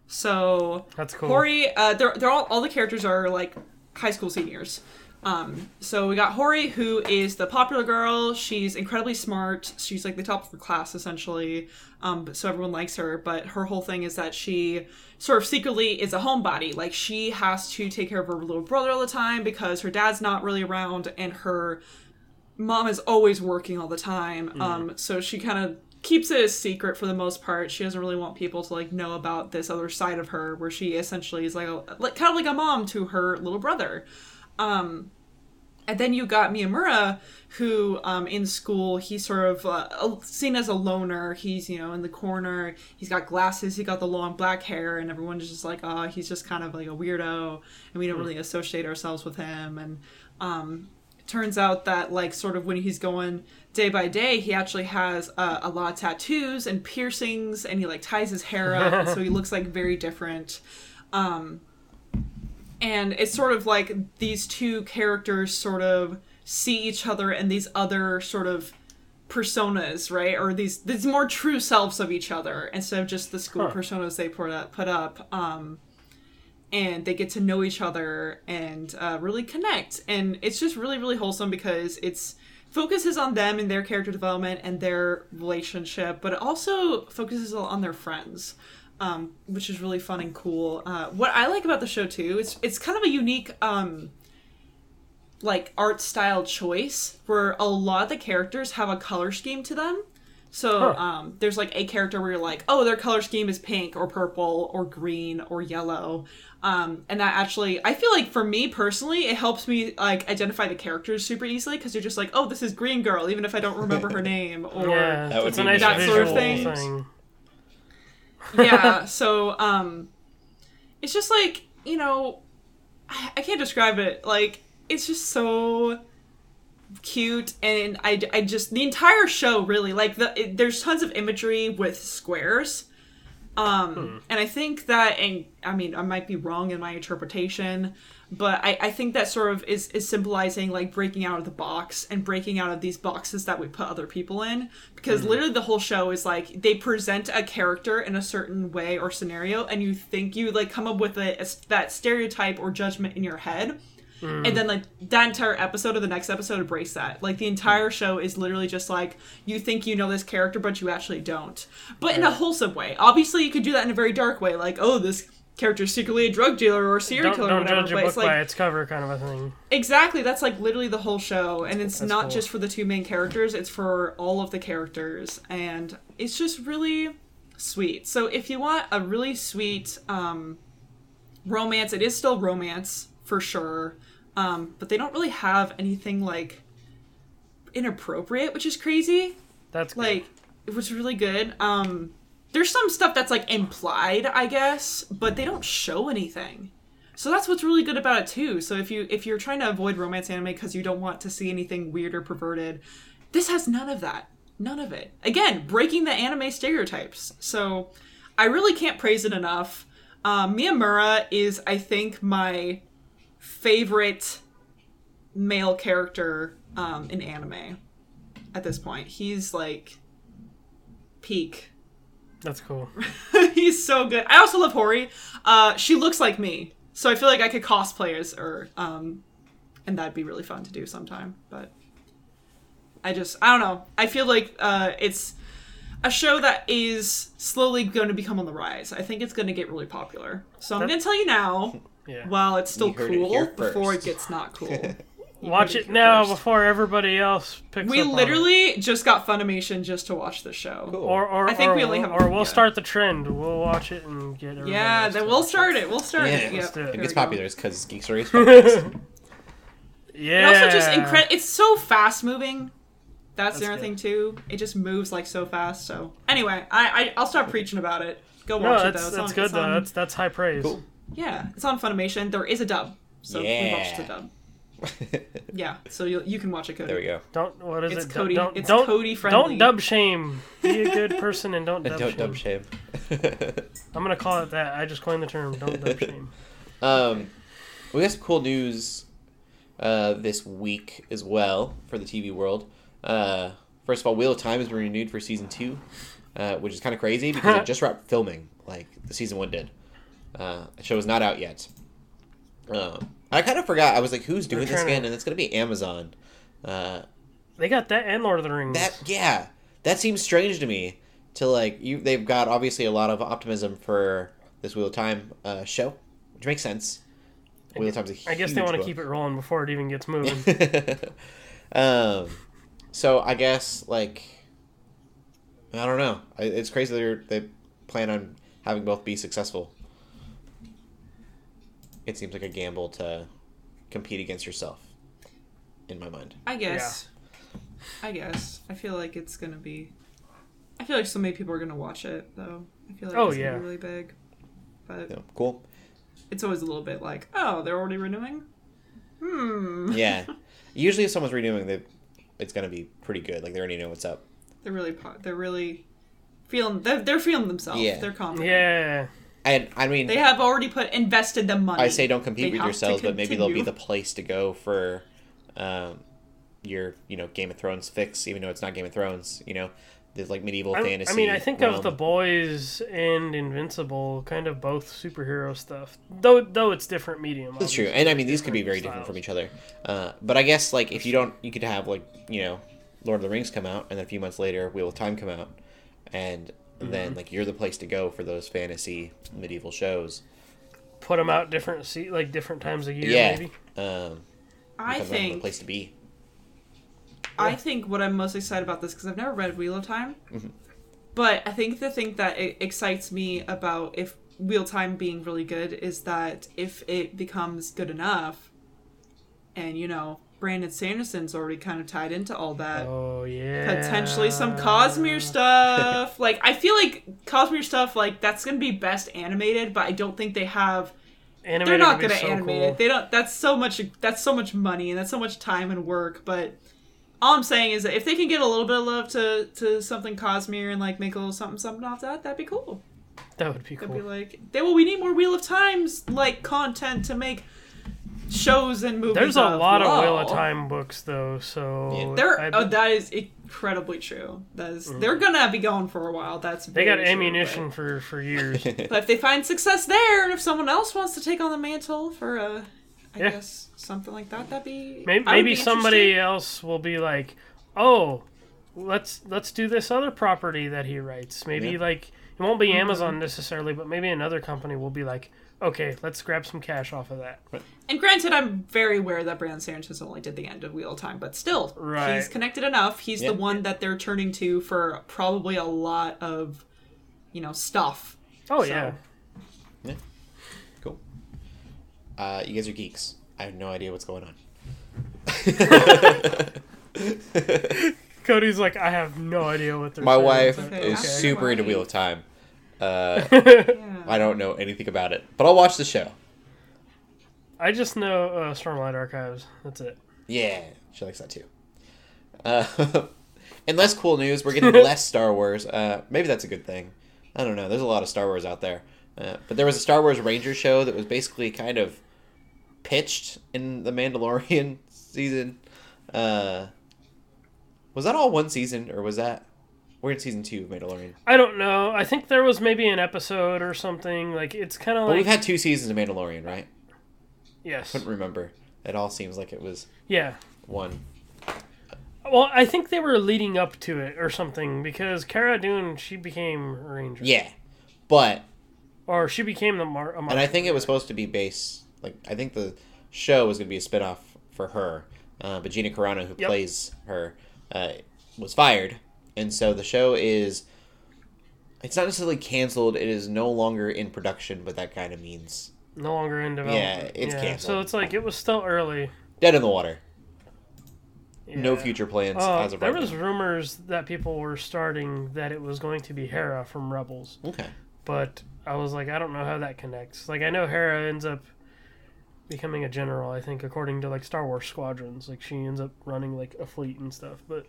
So That's cool. Hori, uh, they're they're all all the characters are like high school seniors. Um, so we got Hori, who is the popular girl. She's incredibly smart. She's like the top of her class, essentially. Um, but- so everyone likes her. But her whole thing is that she sort of secretly is a homebody. Like she has to take care of her little brother all the time because her dad's not really around, and her mom is always working all the time. Um, so she kind of keeps it a secret for the most part. She doesn't really want people to like know about this other side of her, where she essentially is like, a, like kind of like a mom to her little brother. Um, and then you got Miyamura, who um, in school he's sort of uh, seen as a loner. He's you know in the corner. He's got glasses. He got the long black hair, and everyone's just like, oh, he's just kind of like a weirdo, and we don't really associate ourselves with him. And um, it turns out that like sort of when he's going day by day, he actually has uh, a lot of tattoos and piercings, and he like ties his hair up, so he looks like very different. Um, and it's sort of like these two characters sort of see each other and these other sort of personas, right? Or these these more true selves of each other instead of just the school Huh. personas they put up. Put up. Um, and they get to know each other and uh, really connect. And it's just really really wholesome because it's focuses on them and their character development and their relationship, but it also focuses on their friends um, which is really fun and cool. Uh, what I like about the show too, it's it's kind of a unique um, like art style choice where a lot of the characters have a color scheme to them. So Huh. um, there's like a character where you're like, oh, their color scheme is pink or purple or green or yellow. Um, and that actually, I feel like for me personally, it helps me like identify the characters super easily because you're just like, oh, this is Green Girl, even if I don't remember her name. Or yeah, That would a nice that sort of thing. thing. Yeah so um it's just like you know I, I can't describe it. Like it's just so cute and I, I just the entire show really like the it, there's tons of imagery with squares. Um and i think that and i mean i might be wrong in my interpretation but I, I think that sort of is, is symbolizing like breaking out of the box and breaking out of these boxes that we put other people in. Because mm-hmm. literally the whole show is like they present a character in a certain way or scenario and you think you like come up with a, a- that stereotype or judgment in your head. Mm. And then like that entire episode or the next episode embrace that. Like the entire mm. show is literally just like you think you know this character but you actually don't. But in a wholesome way. Obviously you could do that in a very dark way like oh this character is secretly a drug dealer or a serial Don't, killer or don't whatever judge a but book it's like by its cover, kind of a thing. Exactly, that's like literally the whole show, and it's That's not cool. just for the two main characters; it's for all of the characters, and it's just really sweet. So if you want a really sweet um, romance, it is still romance for sure, um, but they don't really have anything like inappropriate, which is crazy That's good. like it was really good um there's some stuff that's like implied i guess but they don't show anything. So that's what's really good about it too. So if you if you're trying to avoid romance anime because you don't want to see anything weird or perverted this has none of that. None of it. Again breaking the anime stereotypes. So i really can't praise it enough. Um, miyamura is i think my favorite male character um, in anime at this point. He's like peak. That's cool. He's so good. I also love Hori. Uh, she looks like me, so I feel like I could cosplay as her, um, and that'd be really fun to do sometime. But I just, I don't know. I feel like uh, it's a show that is slowly going to become on the rise. I think it's going to get really popular. So I'm going to tell you now, Yeah. while it's still You heard it cool, here before it gets not cool. You Watch it now first. before everybody else picks We up on it. literally just got Funimation just to watch the show. Cool. Or, or, I think or, we only have- or we'll yeah. start the trend. We'll watch it and get everybody Yeah, else then to we'll watch start it. We'll start Yeah, it. let's Yep, do it. it there gets we go. popular because Geek Story is. Yeah. And also just incre- it's so fast moving. That's, the other good. thing too. It just moves like so fast. So anyway, I, I I'll stop preaching about it. Go No, watch it though. It's that's on- good it's though. on- That's that's high praise. Cool. Yeah, it's on Funimation. There is a dub, so we watched the dub. Yeah, so you you can watch it, Cody. there we go. Don't what is It's it? Cody- Don't it's don't Cody friendly. don't dub shame. Be a good person and don't dub Don't shame. dub shame. I'm gonna call it that. I just coined the term. Don't dub shame. Um, we got some cool news uh, this week as well for the TV world. Uh, first of all, Wheel of Time has been renewed for season two, uh, which is kind of crazy because it just wrapped filming, like the season one did. Uh, the show is not out yet. Um, I kind of forgot. I was like, "Who's doing this trying to- again?" And it's going to be Amazon. Uh, They got that and Lord of the Rings. that yeah, that seems strange to me. To like you, they've got obviously a lot of optimism for this Wheel of Time uh, show, which makes sense. Wheel of Time's a I guess they want to keep it rolling before it even gets moving. um, so I guess like I don't know. It's crazy they're they plan on having both be successful. It seems like a gamble to compete against yourself. In my mind, I guess. I guess. I feel like it's gonna be. I feel like so many people are gonna watch it though. I feel like Oh, it's gonna be really big. But yeah, cool. it's always a little bit like, oh, they're already renewing. Hmm. Yeah, usually if someone's renewing, they it's gonna be pretty good. Like they already know what's up. They're really. They're really feeling. They're, they're feeling themselves. Yeah. They're confident. yeah. And I mean, They have already put invested the money. I say don't compete They with yourselves, but maybe they'll be the place to go for um, your, you know, Game of Thrones fix, even though it's not Game of Thrones. You know, there's like medieval I, fantasy. I mean, I think realm. of the boys and Invincible, kind of both superhero stuff. Though, though it's different medium. That's true, and I mean these could be very different from each other. Uh, but I guess like if you don't, you could have like you know, Lord of the Rings come out, and then a few months later, Wheel of Time come out, and Mm-hmm. then like you're the place to go for those fantasy medieval shows. Put them out different, se- like different times a year, yeah, maybe. um, I become the think. place to be. I think what I'm most excited about this because I've never read Wheel of Time, Mm-hmm. but I think the thing that excites me about if Wheel of Time being really good is that if it becomes good enough, and you know Brandon Sanderson's already kind of tied into all that. Oh yeah. Potentially some Cosmere stuff. like I feel like Cosmere stuff, like that's gonna be best animated, but I don't think they have Animated they're not gonna so animate cool. it. They don't. That's so much. That's so much money and that's so much time and work. But all I'm saying is that if they can get a little bit of love to to something Cosmere and like make a little something something off that, that'd be cool. That would be cool. be like, they well, we need more Wheel of Times like content to make shows and movies. There's a of. lot of Whoa. Wheel of Time books though, so Yeah. They're I- oh, that is incredibly true. That is, they're gonna be going for a while. That's they got true, ammunition for for years. But, but if they find success there, and if someone else wants to take on the mantle for uh, I Yeah. guess something like that, that'd be Maybe, maybe be somebody else will be like, "Oh, let's let's do this other property that he writes." Maybe Yeah. like it won't be Mm-hmm. Amazon necessarily, but maybe another company will be like, "Okay, let's grab some cash off of that." And granted, I'm very aware that Brandon Sanderson only did the end of Wheel of Time, but still, Right. he's connected enough. He's Yeah. the one that they're turning to for probably a lot of, you know, stuff. Oh So- yeah, Cool. Uh, you guys are geeks. I have no idea what's going on. Cody's like, "I have no idea what they're." My saying." wife Okay, is okay. super into Wheel of Time. Uh, Yeah. I don't know anything about it, but I'll watch the show. I just know uh, Stormlight Archives. That's it. Yeah, she likes that too. Uh, and less cool news, we're getting less Star Wars. Uh, maybe that's a good thing. I don't know. There's a lot of Star Wars out there. Uh, but there was a Star Wars Ranger show that was basically kind of pitched in the Mandalorian season. Uh, was that all one season, or was that we're in season two of Mandalorian? I don't know. I think there was maybe an episode or something. Like it's kind of But like we've had two seasons of Mandalorian, right? yes, Couldn't remember. It all seems like it was yeah. one. Well, I think they were leading up to it or something because Cara Dune she became a ranger. Yeah, but Or she became the mar. And I think it was supposed to be based like I think the show was going to be a spinoff for her, uh, but Gina Carano, who Yep. plays her, uh, was fired, and so the show is. It's not necessarily canceled. It is no longer in production, but that kind of means no longer in development. Yeah, it's So canceled. So it's like it was still early. dead in the water. No future plans Uh, as of there right was now. rumors that people were starting that it was going to be Hera from Rebels, Okay. but I was like, I don't know how that connects. Like, I know Hera ends up becoming a general. I think according to like Star Wars squadrons, like she ends up running like a fleet and stuff. But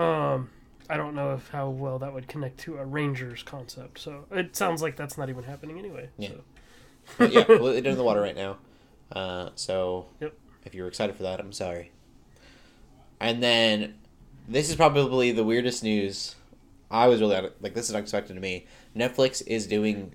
um, I don't know if how well that would connect to a Rangers concept. So it sounds like that's not even happening anyway. Yeah. So. Yeah, completely dead in the water right now. Uh, so Yep. if you were excited for that, I'm sorry. And then this is probably the weirdest news. I was really like this is unexpected to me. Netflix is doing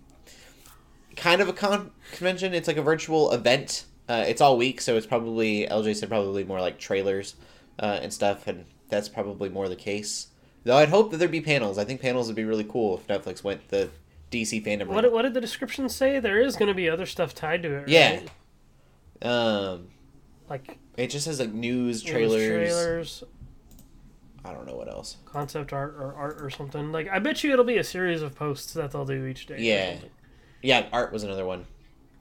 kind of a con- convention. It's like a virtual event. Uh, it's all week, so it's probably LJ said probably more like trailers uh, and stuff, and that's probably more the case. Though I'd hope that there'd be panels. I think panels would be really cool if Netflix went the DC fandom. What did- what did the description say? There is going to be other stuff tied to it. Right? Yeah. Um, like it just says like news news trailers. trailers, I don't know what else. concept art or art or something. Like I bet you it'll be a series of posts that they'll do each day. Yeah. Yeah, art was another one.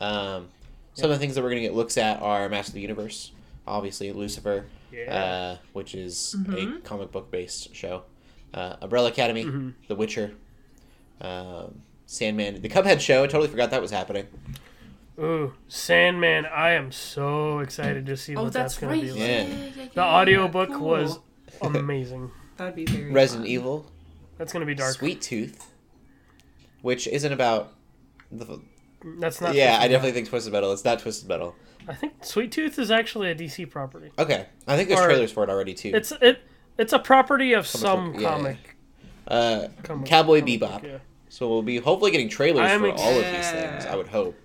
Um, some of the things that we're gonna get looks at are Master of the Universe, obviously Lucifer, Yeah. uh, which is Mm-hmm. a comic book based show. Uh, Umbrella Academy, Mhm. The Witcher, um, Sandman, the Cuphead show. I totally forgot that was happening. Ooh, Sandman! I am so excited to see Oh, what that's, that's, going right. to be Yeah. like. yeah, yeah, The yeah. audiobook Cool. was amazing. That'd be very Resident fun. Evil, That's going to be dark. Sweet Tooth, which isn't about. The, That's not. yeah, I definitely think Twisted Metal. It's not Twisted Metal. Metal. I think Sweet Tooth is actually a DC property. Okay, I think there's Or- trailers for it already too. It's it. It's a property of Comic some book, yeah. comic. uh, comic Cowboy comic book, Bebop. yeah. So we'll be hopefully getting trailers I am for ex- all of these things. I would hope.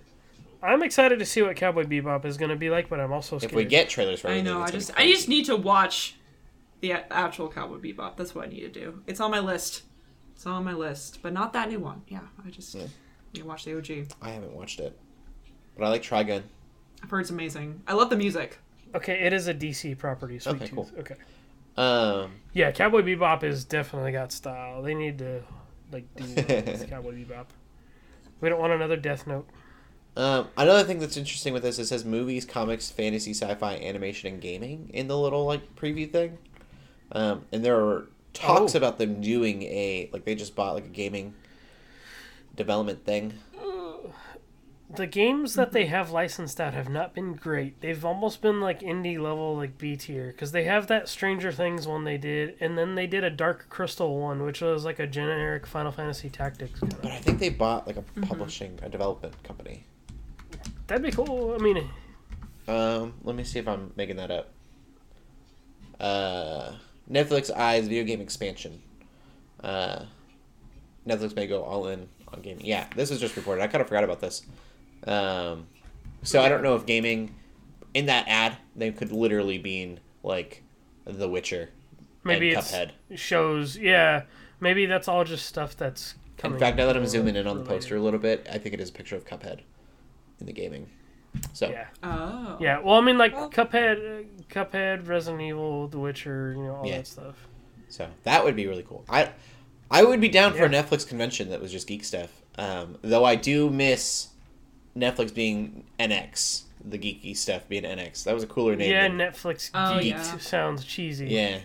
I'm excited to see what Cowboy Bebop is going to be like, but I'm also scared. If we get trailers for it, I know. it's I just, I just need to watch the actual Cowboy Bebop. That's what I need to do. It's on my list. It's on my list, but not that new one. Yeah, I just Yeah. need to watch the OG. I haven't watched it, but I like Trigun. I've heard it's amazing. I love the music. Okay, it is a DC property. Sweet Okay, Tooth. cool. Okay. Um, Yeah, Cowboy Bebop is definitely got style. They need to like do Cowboy Bebop. We don't want another Death Note. um, another thing that's interesting with this is it says movies, comics, fantasy, sci-fi, animation, and gaming in the little like preview thing. Um, and there are talks Oh. about them doing a like they just bought like a gaming development thing. The games that they have licensed out have not been great. They've almost been like indie level, like B tier, because they have that Stranger Things one they did, and then they did a Dark Crystal one, which was like a generic Final Fantasy Tactics. Kind But of. I think they bought like a publishing, a development company. That'd be cool. I mean, Um, let me see if I'm making that up. Uh, Netflix eyes video game expansion. Uh, Netflix may go all in on gaming. Yeah, this was just reported. I kind of forgot about this. Um, so I don't know if gaming in that ad they could literally mean like The Witcher maybe and it's Cuphead. shows. Yeah, maybe that's all just stuff that's. Coming In fact, now that I'm zooming in on the poster a little bit, I think it is a picture of Cuphead in the gaming. So Yeah. Oh. Yeah, well, I mean, like Well- Cuphead, Cuphead, Resident Evil, The Witcher, you know, all Yeah. that stuff. So that would be really cool. I I would be down for a Netflix convention that was just geek stuff. Um, though I do miss Netflix being NX, the geeky stuff being NX. That was a cooler name. Yeah, than- Netflix Oh, geeked yeah. sounds cheesy. yeah.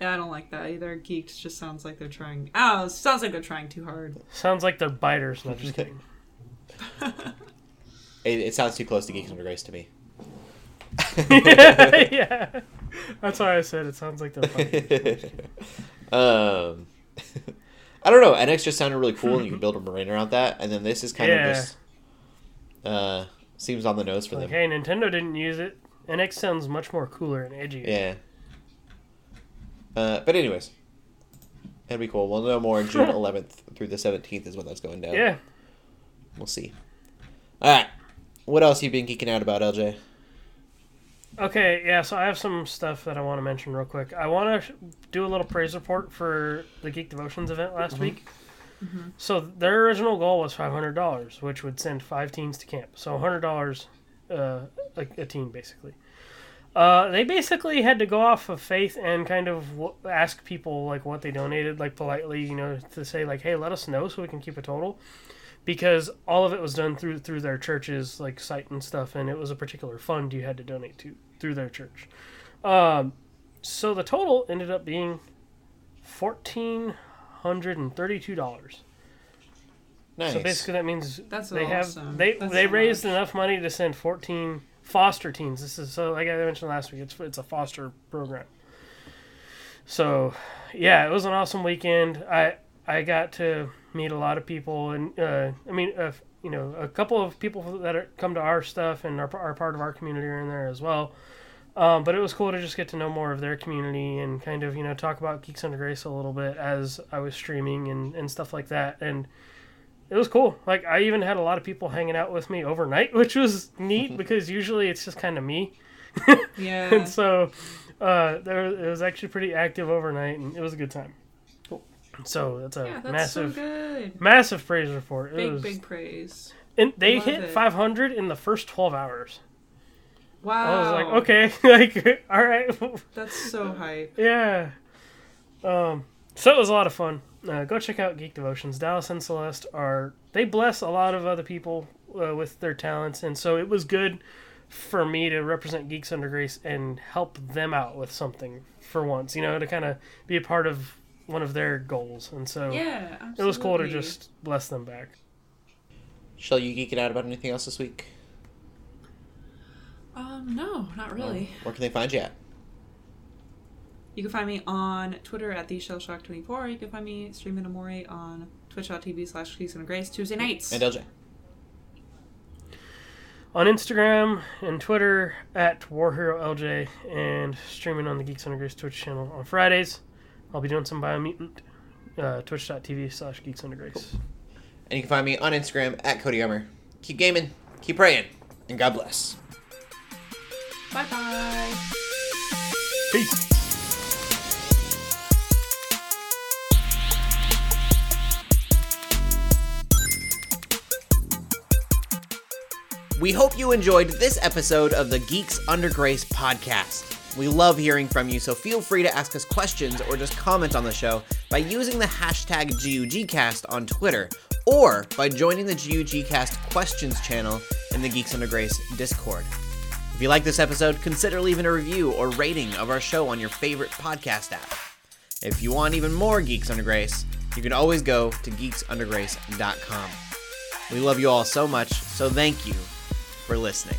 Yeah, I don't like that either. Geeked just sounds like they're trying. Oh, sounds like they're trying too hard. Sounds like they're biters. No, just kidding. It, it sounds too close to Geeks Under Grace to me. yeah, that's why I said it sounds like they're biters. um, I don't know. NX just sounded really cool, and you can build a marine around that. And then this is kind Yeah. of just uh, seems on the nose for like, them. hey, Nintendo didn't use it. NX sounds much more cooler and edgy. Yeah. Uh, but anyways, it'll be cool. We'll know more June 11th through the 17th is when that's going down. Yeah. We'll see. All right. What else you been geeking out about, LJ? Okay, yeah, so I have some stuff that I want to mention real quick. I want to do a little praise report for the Geek Devotions event last week. So their original goal was $500, which would send five teens to camp. So $100 uh, a, a teen, basically. Uh, they basically had to go off of faith and kind of w- ask people like what they donated, like politely, you know, to say like, "Hey, let us know so we can keep a total," because all of it was done through through their church's like site and stuff, and it was a particular fund you had to donate to through their church. Um, so the total ended up being fourteen hundred and thirty-two dollars. Nice. So basically, that means That's they awesome. have they That's they so raised much. enough money to send 14 foster teens. This is so like I mentioned last week. It's it's a foster program. So, yeah, it was an awesome weekend. I I got to meet a lot of people, and uh, I mean, uh, you know, a couple of people that are, come to our stuff and are, are part of our community are in there as well. Um, but it was cool to just get to know more of their community and kind of you know talk about Geeks Under Grace a little bit as I was streaming and, and stuff like that. And it was cool. Like I even had a lot of people hanging out with me overnight, which was neat because usually it's just kind of me. Yeah. And so uh, there it was actually pretty active overnight, and it was a good time. Cool. So that's a yeah, that's massive, so good. massive praise report. It Big, was, big praise. and they love hit it. 500 in the first 12 hours. Wow. I was like, okay, like all right, That's so hype. yeah. Um, so it was a lot of fun. Uh, go check out Geek Devotions. Dallas and Celeste are they bless a lot of other people uh, with their talents, and so it was good for me to represent Geeks Under Grace and help them out with something for once. You know, to kind of be a part of one of their goals, and so Yeah, absolutely. it was cool to just bless them back. Shall you geek it out about anything else this week? Um, no, not really. Where can they find you at? You can find me on Twitter at theshellshock24. You can find me streaming Amore on twitch.tv slash Geeks and Grace Tuesday nights. And LJ. on Instagram and Twitter at WarHeroLJ and streaming on the Geeks Under Grace Twitch channel on Fridays. I'll be doing some Biomutant, uh, twitch.tv slash Geeks Under Grace. And you can find me on Instagram at Cody Armor. Keep gaming, keep praying, and God bless. Bye bye. Peace. We hope you enjoyed this episode of the Geeks Under Grace podcast. We love hearing from you, so feel free to ask us questions or just comment on the show by using the hashtag GUGcast on Twitter or by joining the GUGcast questions channel in the Geeks Under Grace Discord. If you like this episode, consider leaving a review or rating of our show on your favorite podcast app. If you want even more Geeks Under Grace, you can always go to geeksundergrace.com. We love you all so much, so thank you for listening.